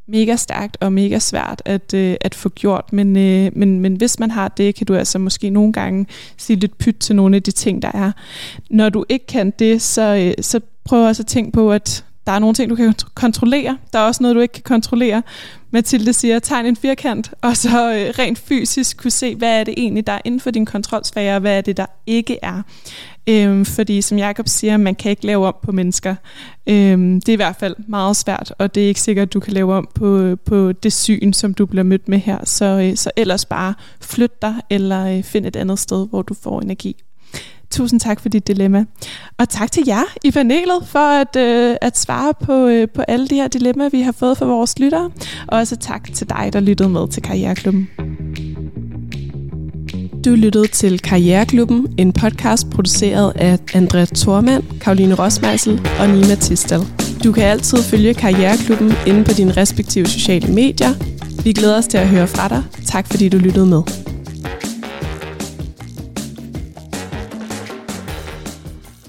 mega stærkt og mega svært at, øh, at få gjort, men, øh, men, men hvis man har det, kan du altså måske nogle gange sige lidt pyt til nogle af de ting, der er. Når du ikke kan det, så, øh, så prøv også at tænke på, at der er nogle ting, du kan kontrollere. Der er også noget, du ikke kan kontrollere. Mathilde siger, tegn en firkant, og så øh, rent fysisk kunne se, hvad er det egentlig, der er inden for din kontrolsfære, og hvad er det, der ikke er. Øhm, fordi som Jakob siger, man kan ikke lave om på mennesker. Øhm, det er i hvert fald meget svært, og det er ikke sikkert, at du kan lave om på, på det syn, som du bliver mødt med her. Så, øh, så ellers bare flyt dig, eller øh, find et andet sted, hvor du får energi. Tusind tak for dit dilemma. Og tak til jer i panelet for at, øh, at svare på, øh, på alle de her dilemmaer, vi har fået fra vores lyttere. Og også tak til dig, der lyttede med til Karriereklubben. Du lyttede til Karriereklubben, en podcast produceret af Andrea Thormand, Karoline Rosmeisel og Nina Tistel. Du kan altid følge Karriereklubben inde på dine respektive sociale medier. Vi glæder os til at høre fra dig. Tak fordi du lyttede med.